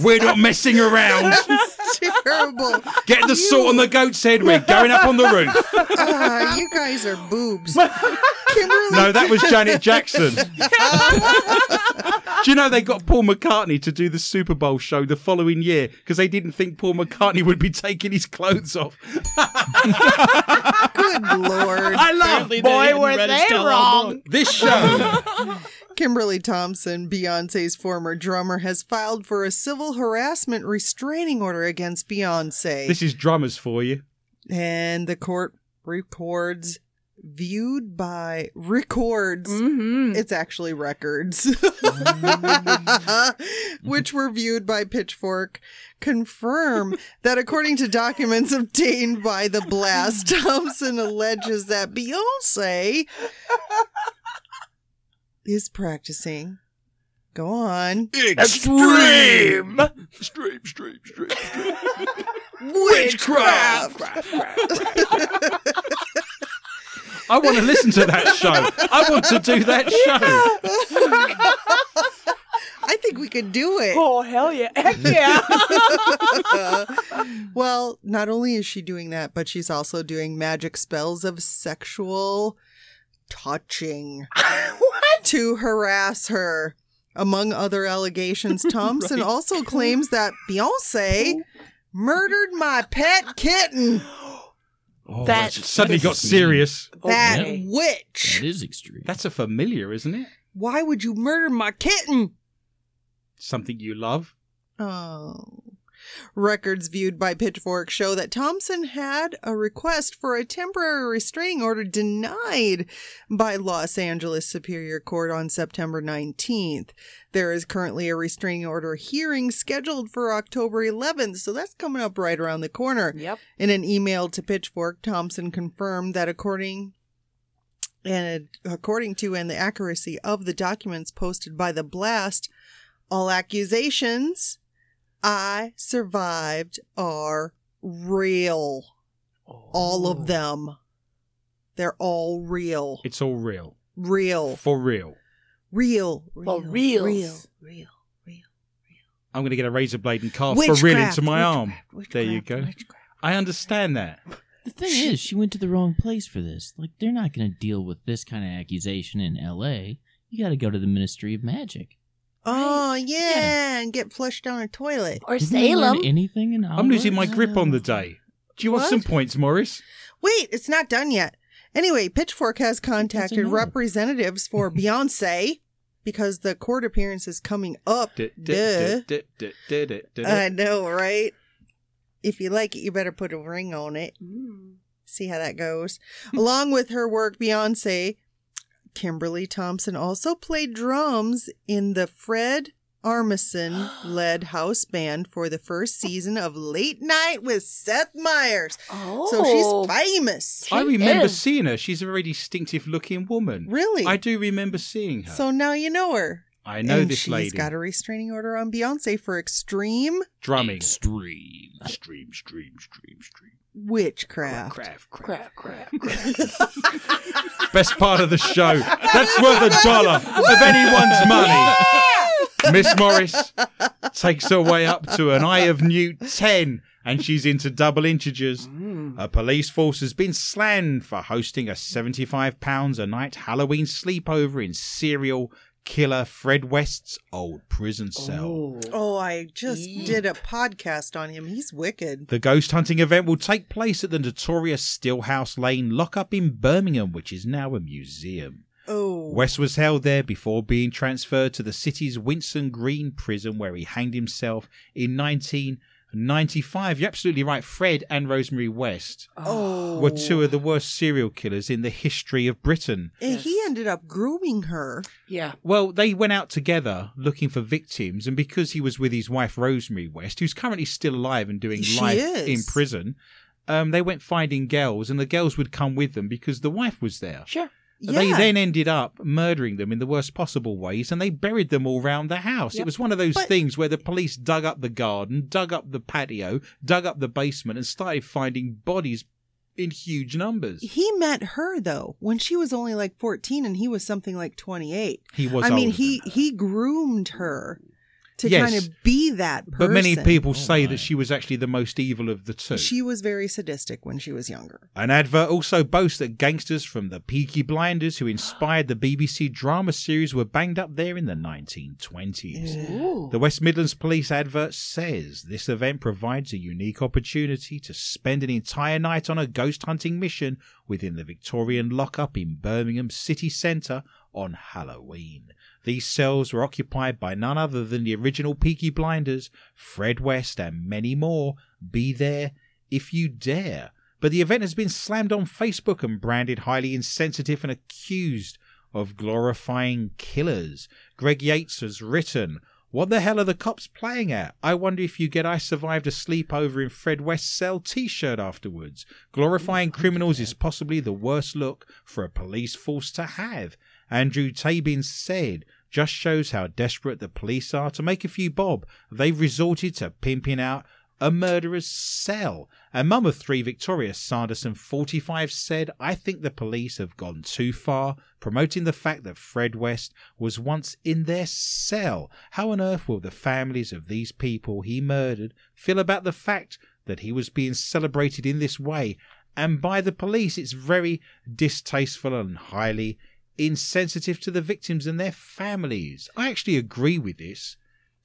We're not messing around. <laughs> Terrible. Get the salt on the goat's head. We're going up on the roof. Ah, you guys are boobs. Kimberly. No, that was Janet Jackson. <laughs> do you know they got Paul McCartney to do the Super Bowl show the following year because they didn't think Paul McCartney would be taking his clothes off? Good lord. I love Apparently Boy, hadn't were they wrong. this show. Kimberly Thompson, Beyonce's former drummer, has filed for a civil harassment restraining order against Beyonce. this is drummers for you. and the court records viewed by records. Mm-hmm. It's actually records, <laughs> which were viewed by Pitchfork, confirm that according to documents obtained by the blast, Thompson alleges that Beyonce is practicing. Go on. Extreme. Extreme, extreme, extreme, extreme. <laughs> Witchcraft. I want to listen to that show. I want to do that show. I think we could do it. Oh, hell yeah. Heck yeah. <laughs> well, not only is she doing that, but she's also doing magic spells of sexual touching <laughs> to harass her. Among other allegations, <laughs> Thompson also claims that Beyonce <laughs> murdered my pet kitten. <gasps> Oh, That- it suddenly got serious. That Okay. witch. That is extreme. That's a familiar, isn't it? Why would you murder my kitten? Something you love. Oh. Records viewed by Pitchfork show that Thompson had a request for a temporary restraining order denied by Los Angeles Superior Court on September 19th. There is currently a restraining order hearing scheduled for October 11th, so that's coming up right around the corner. yep. In an email to Pitchfork, Thompson confirmed that according and according to and the accuracy of the documents posted by the blast, all accusations I survived are real. All of oh. them. They're all real. It's all real. Real. For real. Real. For reals. Real. Real. Real. I'm going to get a razor blade and carve for real into my arm. There you go. I understand that. The thing is, she went to the wrong place for this. Like, they're not going to deal with this kind of accusation in L.A. You got to go to the Ministry of Magic. Oh, yeah, Yeah. and get flushed down a toilet. Or Didn't they learn Salem. anything in I'm losing my grip on the day. Do you want What? some points, Morris? Wait, it's not done yet. Anyway, Pitchfork has contacted representatives for <laughs> Beyonce because the court appearance is coming up. Duh. I know, right? If you like it, you better put a ring on it. Mm. See how that goes. Along with her work, Beyonce, Kimberly Thompson also played drums in the Fred Armisen <gasps> led house band for the first season of Late Night with Seth Meyers. Oh. So she's oh. famous. I remember is. seeing her. She's a very distinctive looking woman. Really? I do remember seeing her. So now you know her. I know and this she's lady. She's got a restraining order on Beyonce for extreme Drumming. Extreme. Stream, stream, stream, stream. Witchcraft. Craft, craft. crap, crap, crap. Best part of the show. <laughs> That's worth a dollar of anyone's money. Miss Morris takes her way up to an Eye of Newt 10 and she's into double integers. Mm. A police force has been slammed for hosting a £75 a night Halloween sleepover in serial killer Fred West's old prison cell. Oh, oh I just Eep. did a podcast on him. He's wicked. The ghost hunting event will take place at the notorious Steelhouse Lane lockup in Birmingham, which is now a museum. Oh. West was held there before being transferred to the city's Winson Green prison, where he hanged himself in 1995. You're absolutely right. Fred and Rosemary West Oh. were two of the worst serial killers in the history of Britain. And he ended up grooming her. Yeah. Well, they went out together looking for victims, and because he was with his wife Rosemary West, who's currently still alive and doing She life is. in prison, um, they went finding girls, and the girls would come with them because the wife was there. Sure. They then ended up murdering them in the worst possible ways, and they buried them all round the house. It was one of those But- things where the police dug up the garden, dug up the patio, dug up the basement, and started finding bodies in huge numbers. He met her though when she was only like 14 and he was something like 28. He was. I mean, he he groomed her to Yes. kind of be that person. But many people Oh, say my. that she was actually the most evil of the two. She was very sadistic when she was younger. An advert also boasts that gangsters from the Peaky Blinders who inspired the BBC drama series were banged up there in the 1920s. Ooh. The West Midlands Police advert says this event provides a unique opportunity to spend an entire night on a ghost hunting mission within the Victorian lockup in Birmingham city centre on Halloween. These cells were occupied by none other than the original Peaky Blinders, Fred West, and many more. Be there if you dare. But the event has been slammed on Facebook and branded highly insensitive and accused of glorifying killers. Greg Yates has written, What the hell are the cops playing at? I wonder if you get I survived a sleepover in Fred West's cell t shirt afterwards. Glorifying criminals is possibly the worst look for a police force to have. Andrew Tabin said, just shows how desperate the police are to make a few bob. They've resorted to pimping out a murderer's cell. And mum of three, Victoria Sanderson, 45, said, I think the police have gone too far, promoting the fact that Fred West was once in their cell. How on earth will the families of these people he murdered feel about the fact that he was being celebrated in this way? And by the police, it's very distasteful and highly insensitive to the victims and their families. I actually agree with this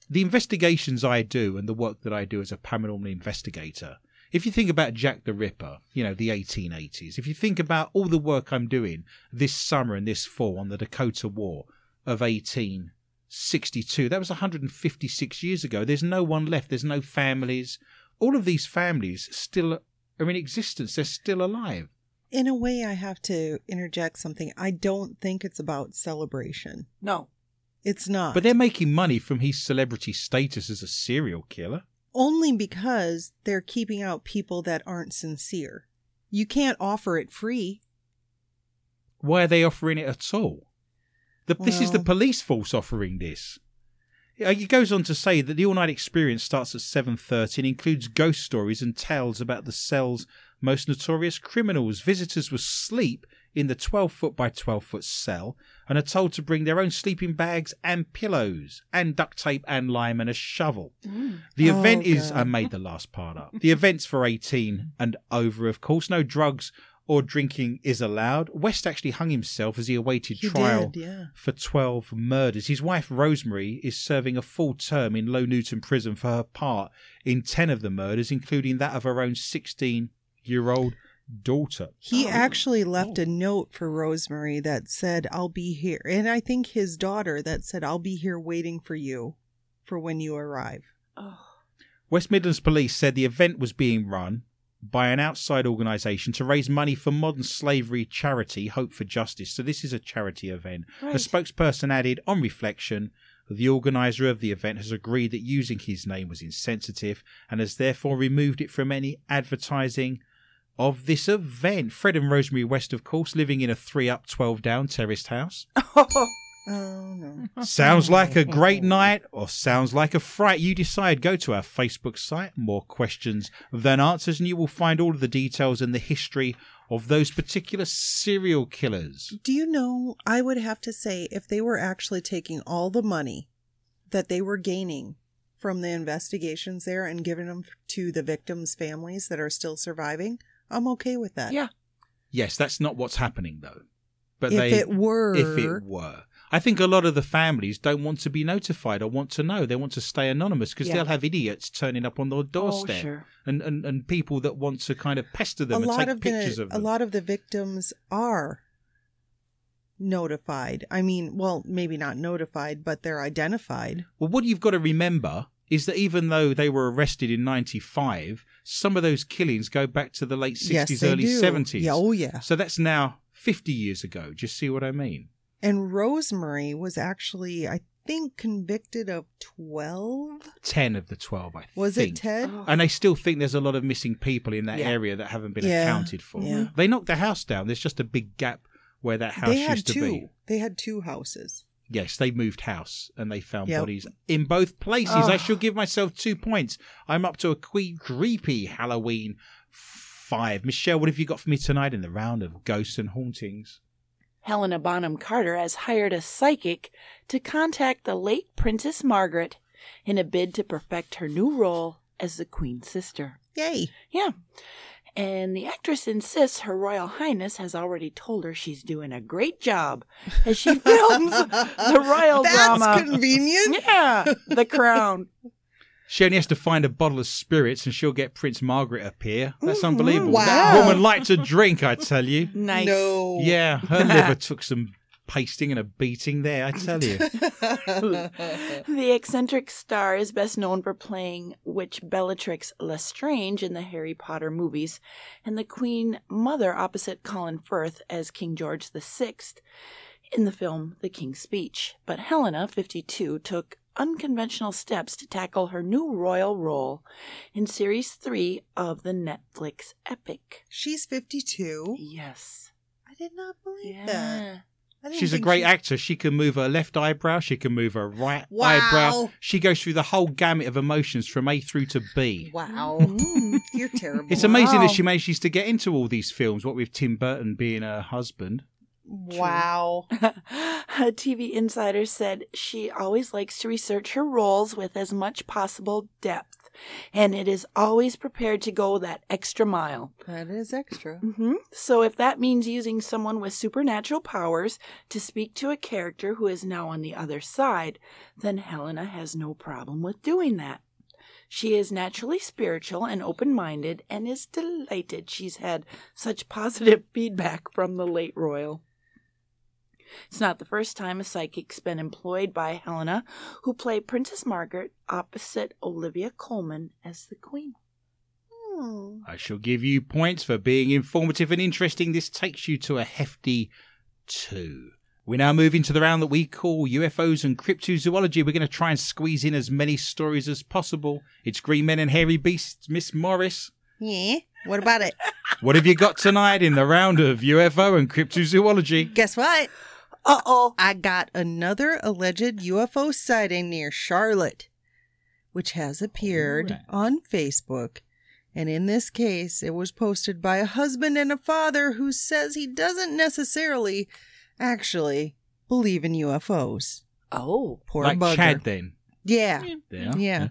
the investigations I do and the work that I do as a paranormal investigator, if you think about Jack the Ripper, you know, the 1880s, if you think about all the work I'm doing this summer and this fall on the Dakota War of 1862, that was 156 years ago. There's no one left, there's no families. All of these families still are in existence, they're still alive. In a way, I have to interject something. I don't think it's about celebration. No. It's not. But they're making money from his celebrity status as a serial killer. only because they're keeping out people that aren't sincere. You can't offer it free. Why are they offering it at all? The, this is the police force offering this. Uh, yeah, He goes on to say that the all-night experience starts at 7.30 and includes ghost stories and tales about the cell's most notorious criminals. Visitors will sleep in the 12-foot by 12-foot cell and are told to bring their own sleeping bags and pillows and duct tape and lime and a shovel. The mm. Oh, event is, God. I made the last part up. The event's for 18 and over, of course. No drugs or drinking is allowed. West actually hung himself as he awaited He trial did, yeah. for 12 murders. His wife, Rosemary, is serving a full term in Low Newton prison for her part in 10 of the murders, including that of her own 16 year old daughter. He Oh. actually left Oh. a note for Rosemary that said, I'll be here. And I think his daughter that said, I'll be here waiting for you for when you arrive. Oh. West Midlands Police said the event was being run by an outside organisation to raise money for modern slavery charity Hope for Justice. So this is a charity event. Right. A spokesperson added, on reflection, the organiser of the event has agreed that using his name was insensitive and has therefore removed it from any advertising of this event. Fred and Rosemary West, of course, living in a three up, 12 down terraced house. <laughs> Oh, no. Sounds like a great <laughs> night or sounds like a fright. You decide. Go to our Facebook site, more questions than answers, and you will find all of the details and the history of those particular serial killers. Do you know? I would have to say, if they were actually taking all the money that they were gaining from the investigations there and giving them to the victims' families that are still surviving, I'm okay with that. Yeah. Yes, that's not what's happening though. But if they, it were, if it were. I think a lot of the families don't want to be notified or want to know. They want to stay anonymous because Yeah. they'll have idiots turning up on their Oh, doorstep sure. and, and, and people that want to kind of pester a them and lot take of pictures the of them. a lot of the victims are notified. I mean, well, maybe not notified, but they're identified. Well, what you've got to remember is that even though they were arrested in 95, some of those killings go back to the late 60s, yes, they early do. 70s. Yeah, oh yeah. So that's now 50 years ago. Do you see what I mean? And Rosemary was actually, I think, convicted of twelve. 10 of the 12, I think. Was think. it Ted? Oh. And they still think there's a lot of missing people in that Yeah. area that haven't been Yeah. accounted for. Yeah. They knocked the house down. There's just a big gap where that house they had used to two. be. They had two houses. Yes, they moved house and they found Yep. bodies in both places. I Oh. shall give myself two points. I'm up to a que- creepy Halloween five. Michelle, what have you got for me tonight in the round of ghosts and hauntings? Helena Bonham Carter has hired a psychic to contact the late Princess Margaret in a bid to perfect her new role as the Queen's sister. Yay! Yeah. And the actress insists Her Royal Highness has already told her she's doing a great job as she films <laughs> the royal That's drama. convenient. Yeah, The Crown. She only has to find a bottle of spirits and she'll get Prince Margaret up here. That's Mhm. unbelievable. Wow. That woman liked to drink, I tell you. Nice. No. Yeah, her <laughs> liver took some pasting and a beating there, I tell you. <laughs> The eccentric star is best known for playing Witch Bellatrix Lestrange in the Harry Potter movies and the Queen Mother opposite Colin Firth as King George VI in the film The King's Speech. But Helena, 52, took unconventional steps to tackle her new royal role in Series 3 of the Netflix epic. She's 52. Yes. I did not believe Yeah. that. I didn't She's a great she- actor. She can move her left eyebrow. She can move her right Wow. eyebrow. She goes through the whole gamut of emotions from A through to B. Wow. Mm. <laughs> You're terrible. It's amazing Wow. that she manages to get into all these films. What with Tim Burton being her husband. Wow. <laughs> A TV insider said she always likes to research her roles with as much possible depth, and it is always prepared to go that extra mile. That is extra. Mm-hmm. So, if that means using someone with supernatural powers to speak to a character who is now on the other side, then Helena has no problem with doing that. She is naturally spiritual and open minded and is delighted she's had such positive <laughs> feedback from the late royal. It's not the first time a psychic's been employed by Helena, who played Princess Margaret opposite Olivia Colman as the Queen. Hmm. I shall give you points for being informative and interesting. This takes you to a hefty two. We now move into the round that we call UFOs and cryptozoology. We're going to try and squeeze in as many stories as possible. It's Green Men and Hairy Beasts, Miss Morris. Yeah. What about it? <laughs> What have you got tonight in the round of UFO and cryptozoology? Guess what? Uh oh. I got another alleged UFO sighting near Charlotte, which has appeared Alright. on Facebook. And in this case, it was posted by a husband and a father who says he doesn't necessarily actually believe in UFOs. Oh. Poor like bugger. Chad, then. Yeah. Yeah. Yeah.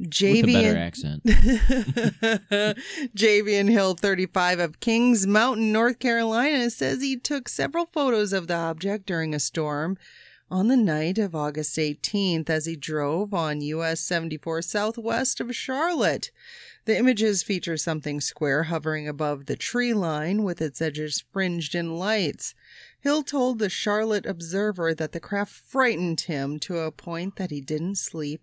With a JV better and- accent. <laughs> Javian Hill 35 of Kings Mountain, North Carolina says he took several photos of the object during a storm on the night of August 18th as he drove on US 74 southwest of Charlotte. The images feature something square hovering above the tree line with its edges fringed in lights. Hill told the Charlotte Observer that the craft frightened him to a point that he didn't sleep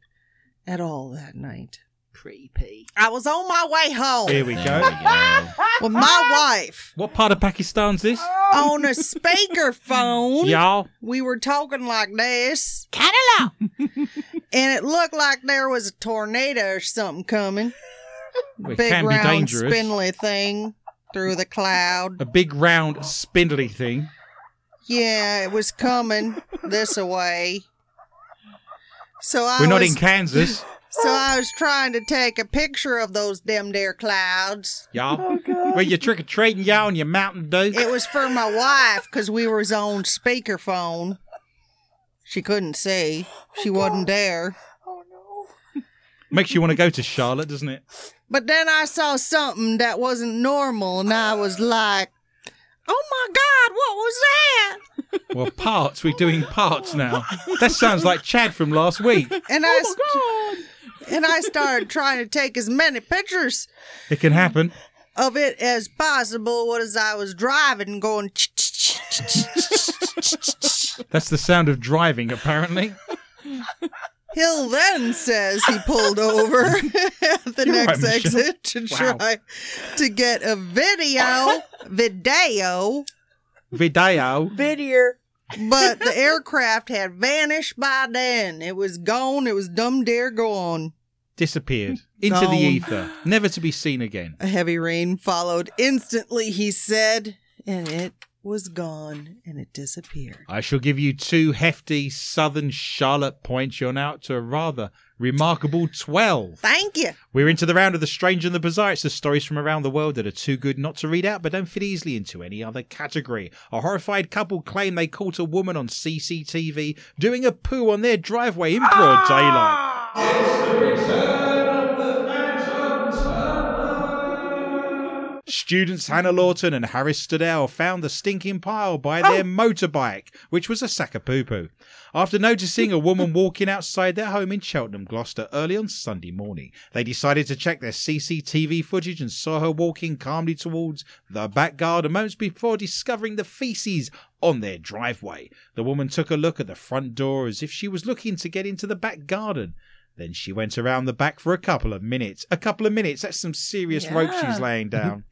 at all that night. Creepy. I was on my way home Here we go. we go. <laughs> with my wife What part of Pakistan's this? on a speakerphone. <laughs> Y'all. We were talking like this, Canada. <laughs> and it looked like there was a tornado or something coming. It Big can be round dangerous. spindly thing through the cloud. A big round spindly thing. Yeah, it was coming this away. So I We're not was, in Kansas. <laughs> so I was trying to take a picture of those dim there clouds. Y'all. Where you trick or treating, y'all, and your Mountain Dew. It was for my wife because we was on speakerphone. She couldn't see. She wasn't there. Oh no. <laughs> Makes you want to go to Charlotte, doesn't it? But then I saw something that wasn't normal, and I was like, "Oh my God, what was that?" Well, parts. We're doing parts now. That sounds like Chad from last week. And I st- and I started trying to take as many pictures It can happen. of it as possible as I was driving, going. That's the sound of driving, apparently. Hill then says he pulled over at the You're next right, Michelle. exit to Wow. try to get a video, video, Video. Video. but the aircraft had vanished by then. It was gone. It was dumb dare gone. Disappeared. Into Gone. the ether. Never to be seen again. A heavy rain followed instantly, he said, and it was gone and it disappeared. I shall give you two hefty Southern Charlotte points. You're now up to a rather remarkable 12. Thank you. We're into the round of the strange and the bizarre. It's the stories from around the world that are too good not to read out, but don't fit easily into any other category. A horrified couple claim they caught a woman on CCTV doing a poo on their driveway in broad daylight. Students Hannah Lawton and Harris Stadell found the stinking pile by their oh. motorbike, which was a sack of poo poo. After noticing a woman walking outside their home in Cheltenham, Gloucester, early on Sunday morning, they decided to check their CCTV footage and saw her walking calmly towards the back garden moments before discovering the feces on their driveway. The woman took a look at the front door as if she was looking to get into the back garden. Then she went around the back for a couple of minutes. A couple of minutes, that's some serious rope she's laying down.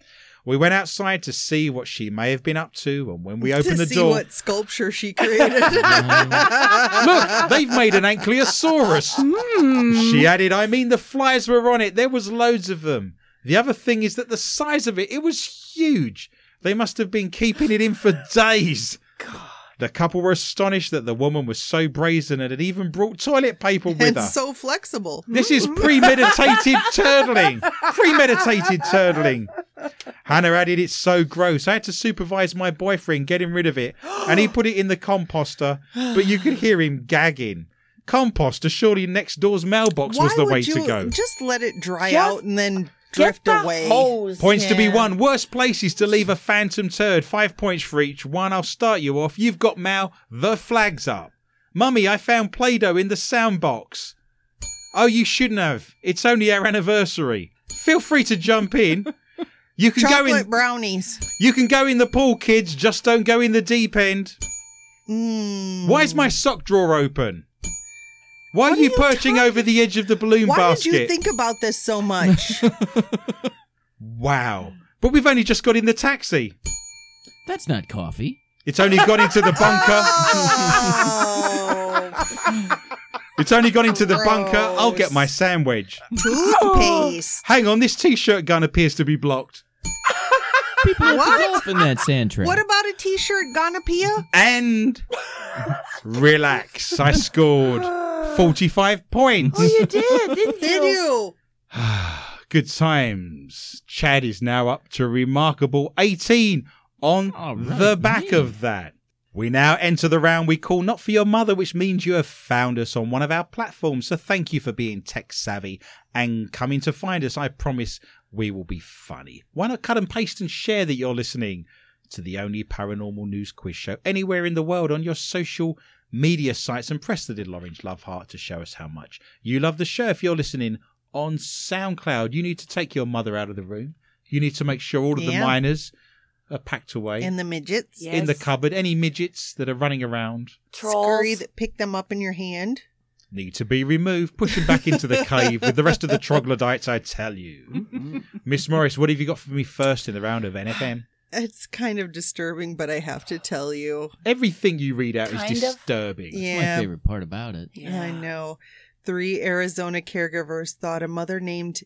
We went outside to see what she may have been up to, and when we opened to the see door, what sculpture she created. <laughs> look, they've made an ankylosaurus. Hmm. She added, I mean, the flies were on it. There was loads of them. The other thing is that the size of it, it was huge. They must have been keeping it in for days. The couple were astonished that the woman was so brazen and had even brought toilet paper with and her. so flexible. This is premeditated <laughs> turtling. Premeditated turtling. Hannah added, It's so gross. I had to supervise my boyfriend getting rid of it, and he put it in the composter, but you could hear him gagging. Composter, surely next door's mailbox was Why the would way you to go. Just let it dry Just out and then drift the away. hose. Points to be won. Worst places to leave a phantom turd. Five points for each. One, I'll start you off. You've got Mal. The flag's up. Mummy, I found Play Doh in the sound box. Oh, you shouldn't have. It's only our anniversary. Feel free to jump in. <laughs> You can Chocolate go in. brownies. You can go in the pool, kids. Just don't go in the deep end. Mm. Why is my sock drawer open? Why are you, you perching over the edge of the balloon Why basket? Why did you think about this so much? <laughs> wow. But we've only just got in the taxi. That's not coffee. It's only got into the bunker. oh, It's only got into the bunker. I'll get my sandwich. toothpaste. Hang on, this t-shirt gun appears to be blocked. People have What? to golf in that sand trail. What about a t-shirt Ganapia? And relax, I scored <sighs> 45 points. Oh, you did, didn't <laughs> Did you? <sighs> Good times. Chad is now up to a remarkable 18 on All right, the back yeah. of that. We now enter the round we call Not For Your Mother, which means you have found us on one of our platforms. So thank you for being tech savvy and coming to find us. I promise we will be funny. Why not cut and paste and share that you're listening to the only paranormal news quiz show anywhere in the world on your social media sites and press the little orange love heart to show us how much you love the show if you're listening on SoundCloud. You need to take your mother out of the room. You need to make sure all of the Yeah. minors are packed away And the midgets. Yeah. in the cupboard. Any midgets that are running around Trolls. Scurry that pick them up in your hand. Need to be removed. Push them back into the cave with the rest of the troglodytes, I tell you. Miss Morris, what have you got for me first in the round of NFM? It's kind of disturbing, but I have to tell you. Everything you read out Kind is of. disturbing. Yeah. My favorite part about it. Yeah. I know. Three Arizona caregivers thought a mother named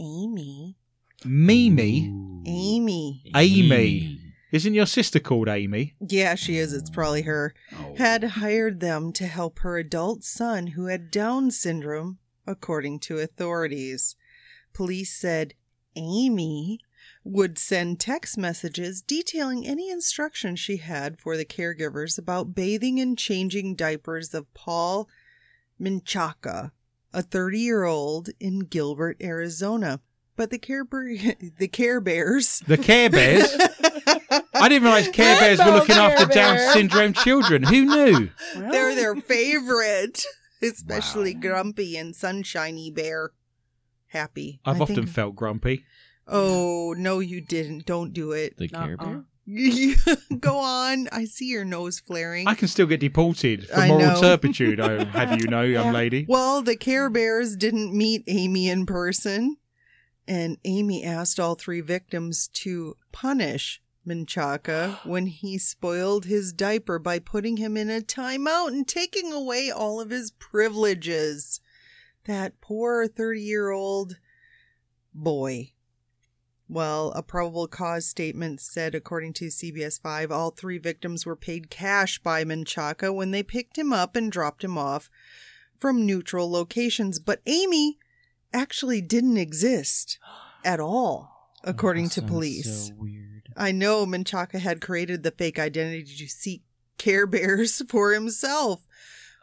Amy. Mimi, Amy. Amy. Isn't your sister called Amy? Yeah, she is. It's probably her. Oh. Had hired them to help her adult son who had Down syndrome, according to authorities. Police said Amy would send text messages detailing any instructions she had for the caregivers about bathing and changing diapers of Paul Minchaka, a 30 year old in Gilbert, Arizona. But the Care, Bear- <laughs> the Care Bears. The Care Bears? I didn't realize <laughs> Care Bears were Rainbow looking after Care Down syndrome children. Who knew? Well, <laughs> They're their favorite, especially Wow. Grumpy and Sunshiny Bear. Happy. I've I often think- felt grumpy. Oh no, you didn't. Don't do it. The Care Uh-uh. Bear? Go on. I see your nose flaring. I can still get deported for I moral know. turpitude, I have you know, young Yeah. lady. Well, the Care Bears didn't meet Amy in person, and Amy asked all three victims to punish Menchaca <gasps> when he spoiled his diaper by putting him in a timeout and taking away all of his privileges. That poor 30 year old boy. Well, a probable cause statement said, according to CBS 5, all three victims were paid cash by Menchaca when they picked him up and dropped him off from neutral locations. But Amy actually didn't exist at all, <gasps> oh, according That to police. So weird. I know Menchaca had created the fake identity to seek Care Bears <laughs> for himself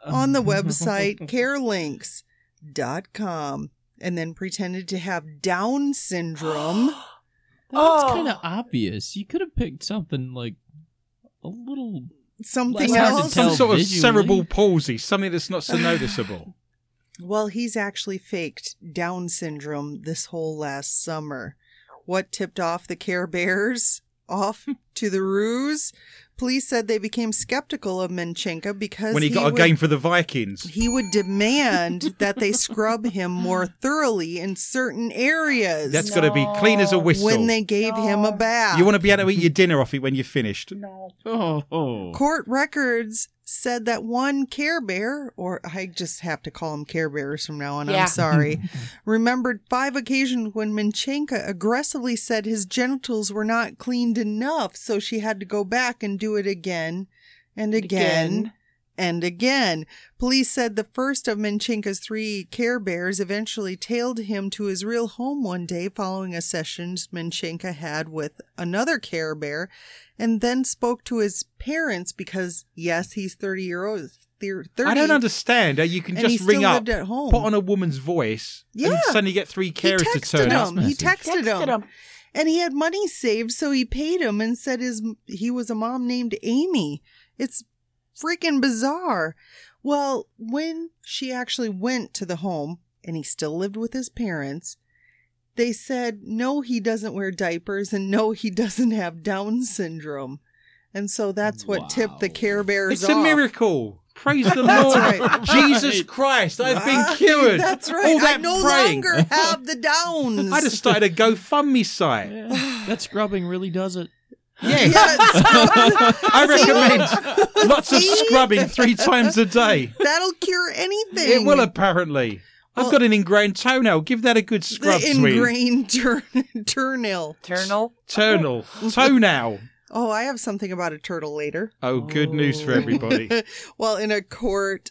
on the website <laughs> carelinks.com and then pretended to have Down syndrome. <gasps> <gasps> That's Oh. kind of obvious. You could have picked something like a little. Something Less hard to else. Some sort of visually. cerebral palsy, something that's not so noticeable. Well, he's actually faked Down syndrome this whole last summer. What tipped off the Care Bears off to the ruse? Police said they became skeptical of Menchenka because when he got a would, game for the Vikings. he would demand that they scrub him more thoroughly in certain areas That's got to be clean as a whistle. when they gave him a bath. you want to be able to eat your dinner off it when you're finished. No. Oh, oh. Court records said that one Care Bear, or I just have to call them Care Bears from now on, Yeah. I'm sorry, <laughs> remembered five occasions when Minchenka aggressively said his genitals were not cleaned enough, so she had to go back and do it again and again. Again. And again, police said the first of Minchenka's three Care Bears eventually tailed him to his real home one day following a session Minchenka had with another Care Bear, and then spoke to his parents because, yes, he's 30 year old. 30, I don't understand how you can and just ring up, at home. put on a woman's voice, Yeah. and suddenly get three he carers to texted turn up. him. He texted, Texted him. him. And he had money saved, so he paid him and said his he was a mom named Amy. It's freaking bizarre. Well, when she actually went to the home and he still lived with his parents, they said no, he doesn't wear diapers and no, he doesn't have Down syndrome. And so that's what tipped the Care Bears It's a miracle. Praise the <laughs> That's Lord. right. Jesus Christ, I've been cured. That's right. All I that no praying. longer have the <laughs> Downs. I just started a GoFundMe site. Yeah, that scrubbing really does it. Yes. Yeah, <laughs> I recommend <laughs> lots of scrubbing three times a day. That'll cure anything. It will apparently. I've got an ingrained toenail. Give that a good scrub, the sweetie. ingrained tur- <laughs> turnil. Turnal. Turnal. Oh. Toenail. Oh, I have something about a turtle later. Oh, good news for Oh. everybody. well, in a court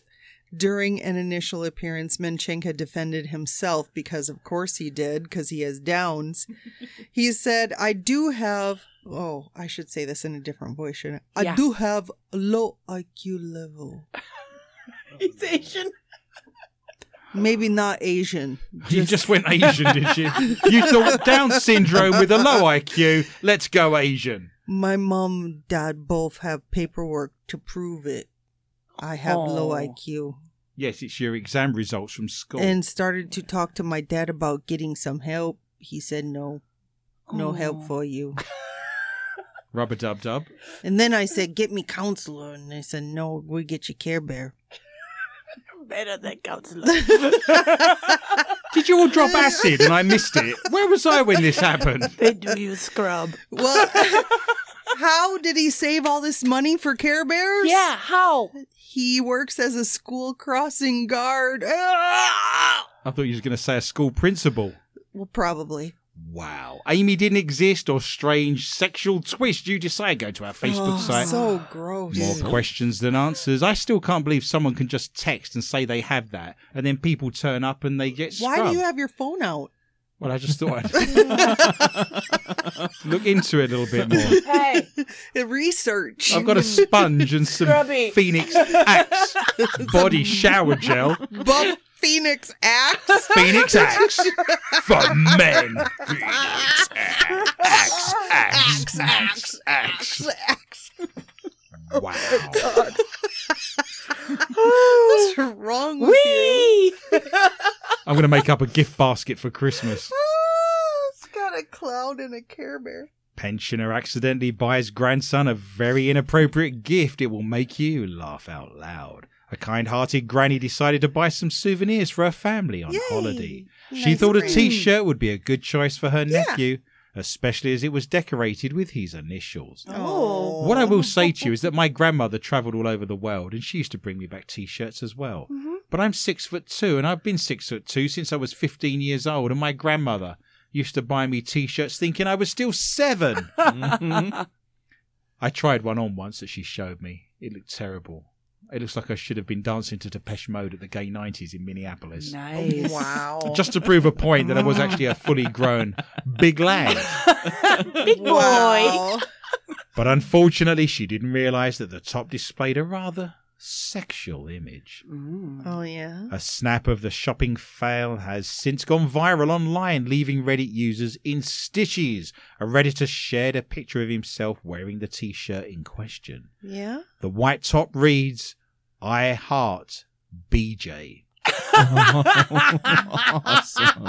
during an initial appearance, Menchenka defended himself because, of course, he did, because he has downs. he said, I do have, oh, I should say this in a different voice, shouldn't I? Yeah. I do have a low IQ level. <laughs> He's Asian. Maybe not Asian. <laughs> You just went Asian, did you? <laughs> You thought Down syndrome with a low IQ. Let's go Asian. My mom and dad both have paperwork to prove it. I have low Oh. IQ. Yes, it's your exam results from school. and started to talk to my dad about getting some help. He said no, no help Oh. for you. Rubber dub dub. And then I said, get me counselor, and they said no, we get you Care Bear. <laughs> Better than counselor. <laughs> Did you all drop acid and I missed it? Where was I when this happened? <laughs> they do you scrub. Well, how did he save all this money for Care Bears? Yeah, how? He works as a school crossing guard. Ah! I thought you was going to say a school principal. Well, probably. Wow. Amy didn't exist or strange sexual twist. You decide. Go to our Facebook Oh, site. So gross. More questions than answers. I still can't believe someone can just text and say they have that, and then people turn up and they get Why scrubbed. do you have your phone out? Well, I just thought I'd <laughs> look into it a little bit more. Hey, <laughs> Research. I've got a sponge and some Scrubby. Phoenix Axe <laughs> body shower gel. Bump Phoenix Axe. <laughs> Phoenix Axe for men. Phoenix Axe. Axe. Axe. Axe. Axe. Axe. Wow. <sighs> What's wrong with you? <laughs> I'm going to make up a gift basket for Christmas. Ah, <laughs> it's got a cloud and a Care Bear. Pensioner accidentally buys grandson a very inappropriate gift. It will make you laugh out loud. A kind hearted granny decided to buy some souvenirs for her family on Yay. holiday. She Nice thought a ring. t shirt would be a good choice for her Yeah. nephew, especially as it was decorated with his initials. Oh. What I will say to you is that my grandmother travelled all over the world and she used to bring me back t shirts as well. Mhm. But I'm six foot two and I've been six foot two since I was 15 years old, and my grandmother used to buy me t shirts thinking I was still seven. <laughs> I tried one on once that she showed me. It looked terrible. It looks like I should have been dancing to Depeche Mode at the gay 90s in Minneapolis. Nice. Oh, wow. <laughs> Just to prove a point that I was actually a fully grown big lad. <laughs> Big boy. Wow. But unfortunately, she didn't realise that the top displayed a rather sexual image. Oh yeah. A snap of the shopping fail has since gone viral online, leaving Reddit users in stitches. A Redditor shared a picture of himself wearing the t shirt in question. Yeah. The white top reads, I heart BJ. awesome.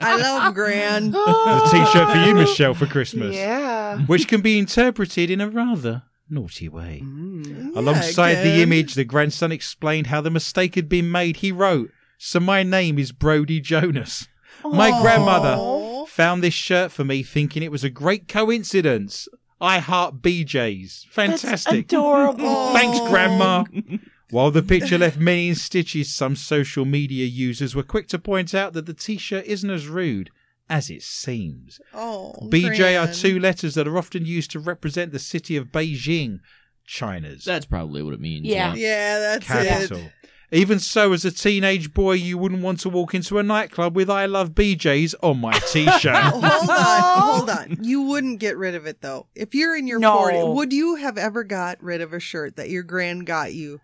I love Gran. The t shirt for you, Michelle, for Christmas. Yeah. Which can be interpreted in a rather naughty way. Yeah, Alongside the image, the grandson explained how the mistake had been made. He wrote, So my name is Brody Jonas. My Aw. grandmother found this shirt for me thinking it was a great coincidence. I heart BJ's. That's Fantastic. adorable. <laughs> Thanks, Grandma. While the picture left many in stitches, some social media users were quick to point out that the t shirt isn't as rude as it seems. Oh, BJ are two letters that are often used to represent the city of Beijing, China's That's probably what it means. Yeah. Yeah, that's capital. it. Even so, as a teenage boy, you wouldn't want to walk into a nightclub with I love BJ's on my <laughs> t shirt. Oh, hold on, hold on. You wouldn't get rid of it though. If you're in your No. 40s, would you have ever got rid of a shirt that your grand got you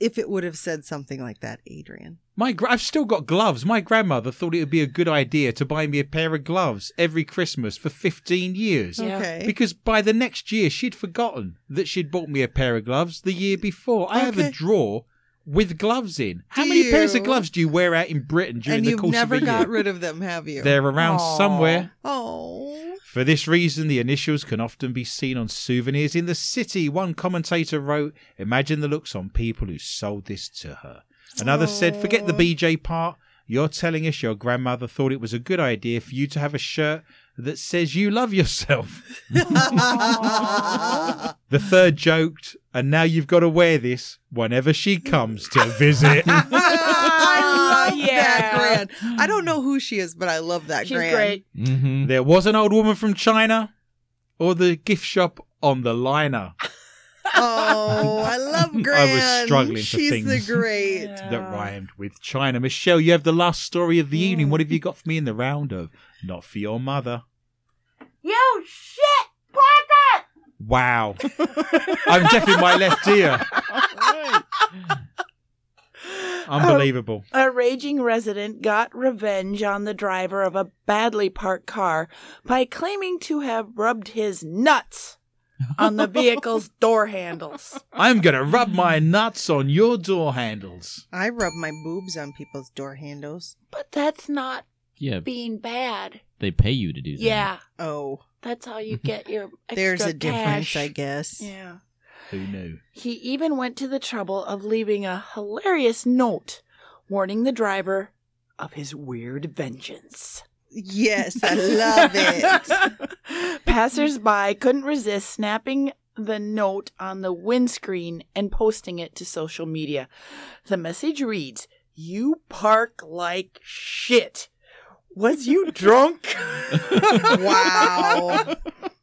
if it would have said something like that, Adrian? My gra- I've still got gloves. My grandmother thought it would be a good idea to buy me a pair of gloves every Christmas for 15 years. Yeah. Okay. Because by the next year, she'd forgotten that she'd bought me a pair of gloves the year before. I have a drawer with gloves in. How Do many pairs of gloves do you wear out in Britain during and the you've course never of a got rid of them, have you? They're around Aw. somewhere. Oh. For this reason, the initials can often be seen on souvenirs in the city. One commentator wrote, Imagine the looks on people who sold this to her. Another said, Forget the BJ part. You're telling us your grandmother thought it was a good idea for you to have a shirt that says you love yourself. <laughs> The third joked, And now you've got to wear this whenever she comes to visit. <laughs> love that grand. I don't know <sighs> who she is, but I love that She's grand. great. Mm-hmm. there was an old woman from China or the gift shop on the liner. <laughs> Oh, I love <laughs> Gran. struggling for She's things. the great. that rhymed with China. Michelle, you have the last story of the evening. What have you got for me in the round of Not for Your Mother? You shit, Parker! Wow. I'm deaf in my left ear. <laughs> Oh, unbelievable. A raging resident got revenge on the driver of a badly parked car by claiming to have rubbed his nuts on the <laughs> vehicle's door handles. I'm gonna rub my nuts on your door handles. I rub my boobs on people's door handles. But that's not Yeah, being bad. they pay you to do that. Yeah, Oh, that's how you get your extra there's a difference. I guess. Yeah. Who knew? He even went to the trouble of leaving a hilarious note warning the driver of his weird vengeance. Yes, I love it. <laughs> Passers-by couldn't resist snapping the note on the windscreen and posting it to social media. The message reads, "You park like shit. Was you drunk?" <laughs> wow.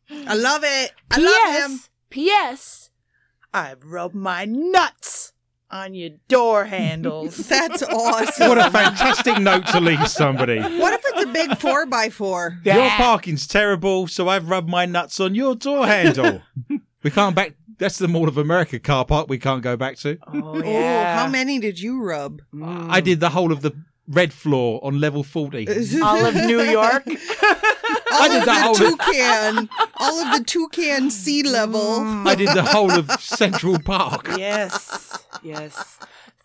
I love it. I love him. P.S. I've rubbed my nuts on your door handles. <laughs> That's awesome. What a fantastic note to leave somebody. What if it's a big four by four? Your parking's terrible, so I've rubbed my nuts on your door handle. <laughs> we can't back. That's the Mall of America car park we can't go back to. Oh, Oh, yeah. how many did you rub? I did the whole of the red floor on level 40. <laughs> All of New York. All did of the whole the of- toucan, all of the toucan sea level. I did the whole of Central Park. yes, yes.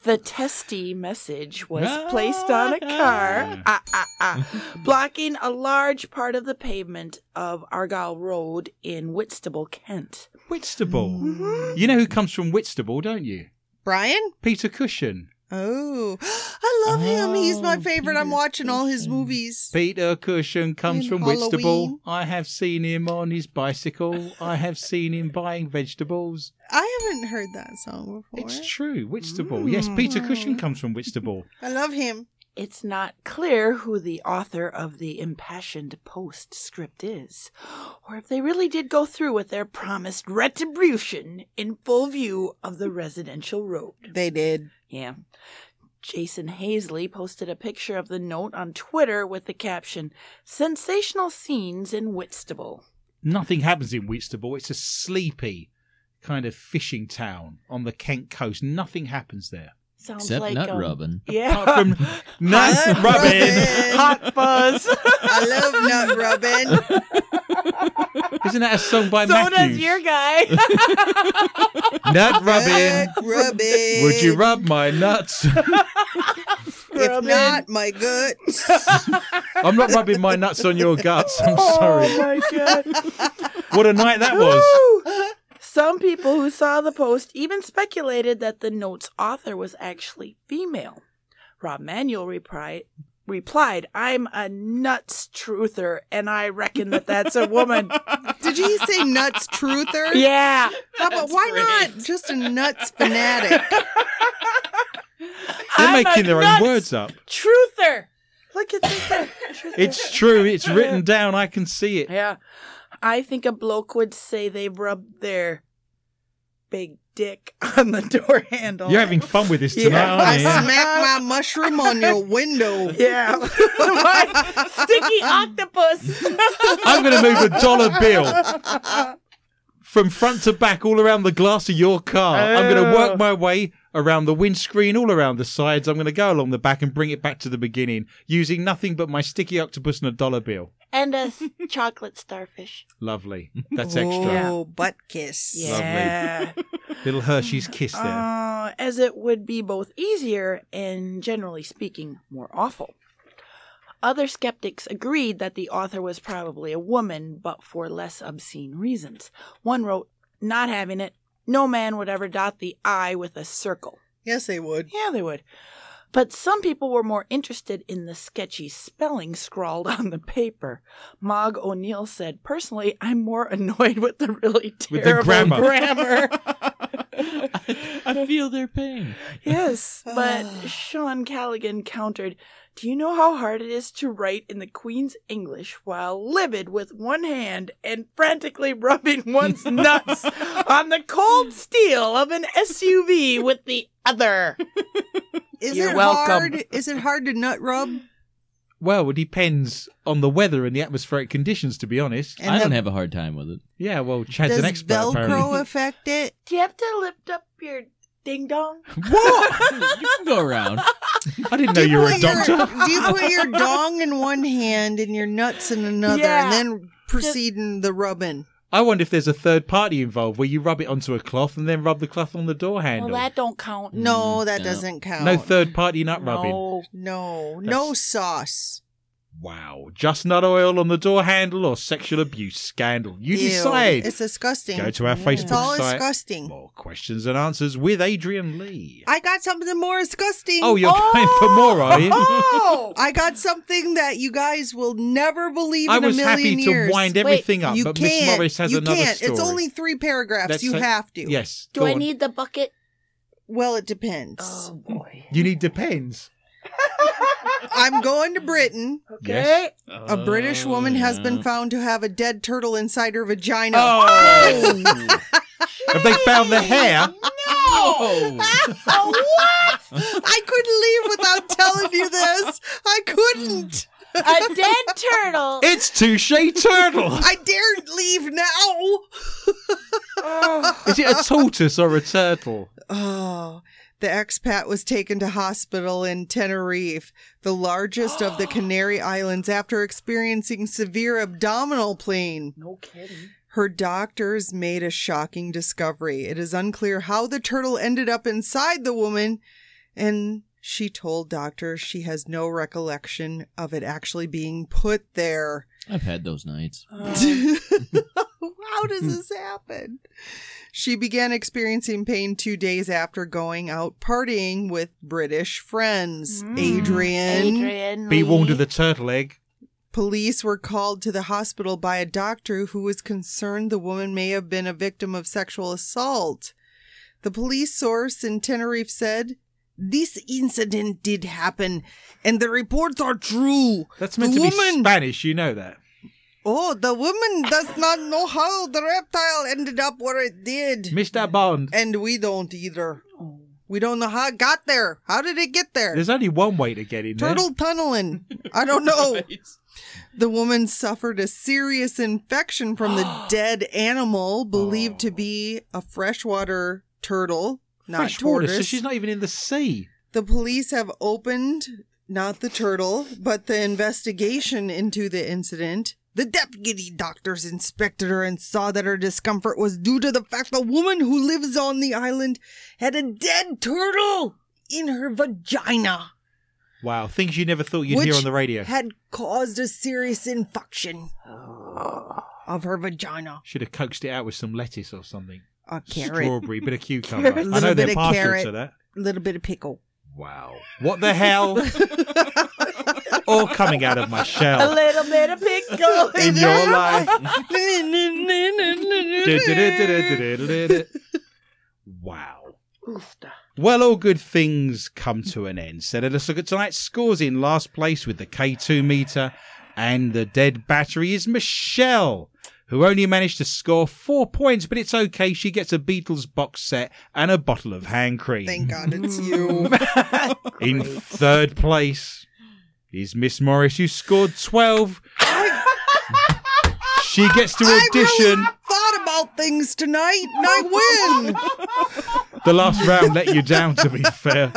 The testy message was placed on a car, ah, ah, ah, blocking a large part of the pavement of Argyle Road in Whitstable, Kent. Whitstable. Mm-hmm. You know who comes from Whitstable, don't you? Brian? Peter Cushing. Oh, I love him. He's my Oh, favorite. I'm Peter watching all his movies. Peter Cushing comes In from Halloween. Whitstable. I have seen him on his bicycle. I have seen him buying vegetables. I haven't heard that song before. It's true, Whitstable. Yes, Peter mm. Cushing comes from Whitstable. I love him. It's not clear who the author of the impassioned postscript is, or if they really did go through with their promised retribution in full view of the residential road. They did. Yeah. Jason Hazley posted a picture of the note on Twitter with the caption, Sensational scenes in Whitstable. Nothing happens in Whitstable. It's a sleepy kind of fishing town on the Kent coast. Nothing happens there. Sounds Except like nut um, rubbing. Yeah. Apart from <laughs> nut Nut rubbing. Hot buzz. I love nut rubbing. <laughs> Isn't that a song by so Matthews? does your guy. <laughs> Nut rubbing. Nut rubbing. Would you rub my nuts? <laughs> If not, my guts. <laughs> I'm not rubbing my nuts on your guts. I'm Oh sorry. my god. What a night that was. Some people who saw the post even speculated that the note's author was actually female. Rob Manuel replied, replied, I'm a nuts truther, and I reckon that that's a woman. <laughs> Did you say nuts truther? yeah. How about That's why great. not just a nuts fanatic? <laughs> They're I'm making their own words up. Truther. Look at this. It's true. It's written down. I can see it. Yeah. I think a bloke would say they rubbed their big dick on the door <laughs> handle. You're having fun with this tonight, Yeah. I aren't you? Yeah. smack my mushroom on your window. Yeah. <laughs> My sticky octopus. I'm going to move a dollar bill <laughs> from front to back all around the glass of your car. I'm going to work my way around the windscreen, all around the sides. I'm going to go along the back and bring it back to the beginning using nothing but my sticky octopus and a dollar bill. and a <laughs> chocolate starfish. Lovely. That's extra. Oh, butt kiss. Yeah. <laughs> Little Hershey's kiss there. Uh, as it would be both easier and, generally speaking, more awful. Other skeptics agreed that the author was probably a woman, but for less obscene reasons. One wrote, Not having it, no man would ever dot the I with a circle. Yes, they would. Yeah, they would. But some people were more interested in the sketchy spelling scrawled <laughs> on the paper. Mog O'Neill said, Personally, I'm more <laughs> annoyed with the really With the terrible grammar." grammar. <laughs> I feel their pain. yes, <sighs> but. Sean Callaghan countered, Do you know how hard it is to write in the Queen's English while livid with one hand and frantically rubbing <laughs> one's nuts on the cold steel of an SUV with the other? <laughs> Is You're it welcome. hard? Is it hard to nut rub? Well, it depends on the weather and the atmospheric conditions, to be honest. And I don't have a hard time with it. Yeah, well, Chad's Does an expert, Velcro apparently. <laughs> affect it? Do you have to lift up your ding dong? <laughs> What? <laughs> you can go around. I didn't know you were a put your- doctor. do you put your dong in one hand and your nuts in another, Yeah. and then proceed in the rubbing? I wonder if there's a third party involved where you rub it onto a cloth and then rub the cloth on the door handle. Well, that don't count. No, mm, that no. doesn't count. no third party nut rubbing. No. No, no sauce. Wow. Just nut oil on the door handle or sexual abuse scandal? You Ew, decide. It's disgusting. Go to our mm. It's Facebook all site. disgusting. More questions and answers with Adrian Lee. I got something more disgusting. Oh, you're going for oh! more, are you? <laughs> Oh, I got something that you guys will never believe I in was a million happy years. to wind everything up, you but can't. Miss Morris has you another can't. story. It's only three paragraphs. Let's you say- have to. Yes. Do I on. need the bucket? Well, it depends. Oh boy. You need depends. <laughs> I'm going to <laughs> Britain. Yes. A British woman has been oh. found to have a dead turtle inside her vagina. Oh. <laughs> Have they found the hair? No! <laughs> Oh, what? I couldn't leave without telling you this. I couldn't. A dead turtle. It's Touche Turtle. I daren't leave now. Is it a tortoise or a turtle? Oh, the expat was taken to hospital in Tenerife, the largest of the <gasps> Canary Islands, after experiencing severe abdominal pain. No kidding. Her doctors made a shocking discovery. It is unclear how the turtle ended up inside the woman, and she told doctors she has no recollection of it actually being put there. I've had those nights. Um, <laughs> How does this happen? She began experiencing pain two days after going out partying with British friends. Mm. Adrian. Adrian. Be warned of the turtle egg. Police were called to the hospital by a doctor who was concerned the woman may have been a victim of sexual assault. The police source in Tenerife said, This incident did happen, and the reports are true. That's meant The to be woman- Spanish, you know that. Oh, the woman does not know how the reptile ended up where it did. Mr. Bond. And we don't either. Oh. We don't know how it got there. How did it get there? There's only one way to get in there. Turtle tunneling. I don't know. <laughs> The woman suffered a serious infection from the <gasps> dead animal, believed to oh. be a freshwater turtle, not Freshwater, tortoise. so she's not even in the sea. The police have opened not the turtle, but the investigation into the incident. The deputy doctors inspected her and saw that her discomfort was due to the fact the woman who lives on the island had a dead turtle in her vagina, Wow, things you never thought you'd hear on the radio. had caused a serious infection of her vagina. Should have coaxed it out with some lettuce or something. A carrot, Strawberry, bit of <laughs> cucumber. I know they're partial carrot. to that. a little bit of pickle. Wow. What the hell? <laughs> All coming out of my shell. A little bit of pickle <laughs> In your life. wow. Well, all good things come to an end. So let us look at tonight's scores. In last place with the K2 meter and the dead battery is Michelle, who only managed to score four points, but it's okay. She gets a Beatles box set and a bottle of hand cream. Thank God it's you. In third place is Miss Morris, who scored 12. <laughs> she gets to audition. I really thought about things tonight, and I win. <laughs> The last round let you down, to be fair.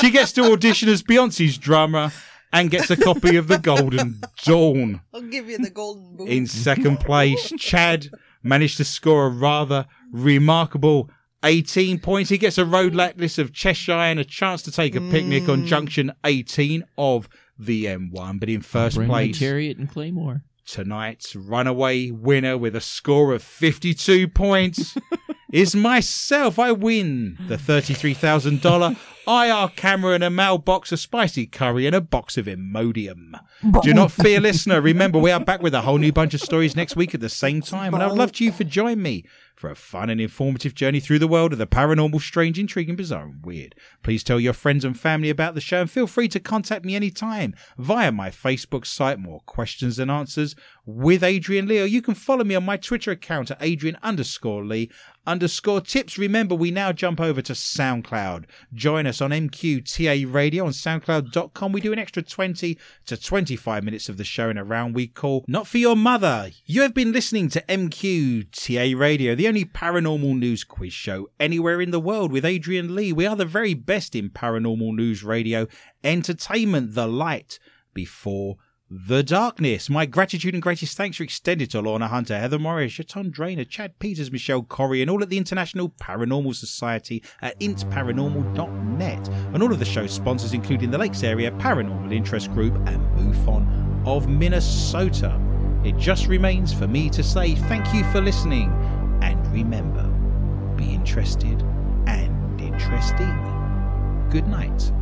She gets to audition as Beyonce's drummer and gets a copy of The Golden Dawn. I'll give you the golden boot. In second place, Chad managed to score a rather remarkable 18 points. He gets a road necklace of Cheshire and a chance to take a picnic on mm. junction 18 of the M1. But in first Bring place, chariot and claymore. tonight's runaway winner with a score of 52 points <laughs> is myself. I win the $33,000 IR camera and a mailbox, a spicy curry, and a box of Imodium. Do not fear, <laughs> listener. Remember, we are back with a whole new bunch of stories next week at the same time, and I would love to you for join me for a fun and informative journey through the world of the paranormal, strange, intriguing, bizarre, and weird. Please tell your friends and family about the show, and feel free to contact me anytime via my Facebook site, More Questions and Answers with Adrian Lee, or you can follow me on my Twitter account at Adrian underscore Lee underscore tips. Remember, we now jump over to SoundCloud. Join us on MQTA Radio on SoundCloud.com. We do an extra 20 to 25 minutes of the show in a round we call Not For Your Mother. You have been listening to MQTA Radio, the only paranormal news quiz show anywhere in the world with Adrian Lee. We are the very best in paranormal news radio entertainment, the light before The Darkness. My gratitude and greatest thanks are extended to Lorna Hunter, Heather Morris, Chaton Drainer, Chad Peters, Michelle Corrie, and all at the International Paranormal Society at intparanormal.net, and all of the show's sponsors, including the Lakes Area Paranormal Interest Group and MUFON of Minnesota. It just remains for me to say thank you for listening, and remember, be interested and interesting. Good night.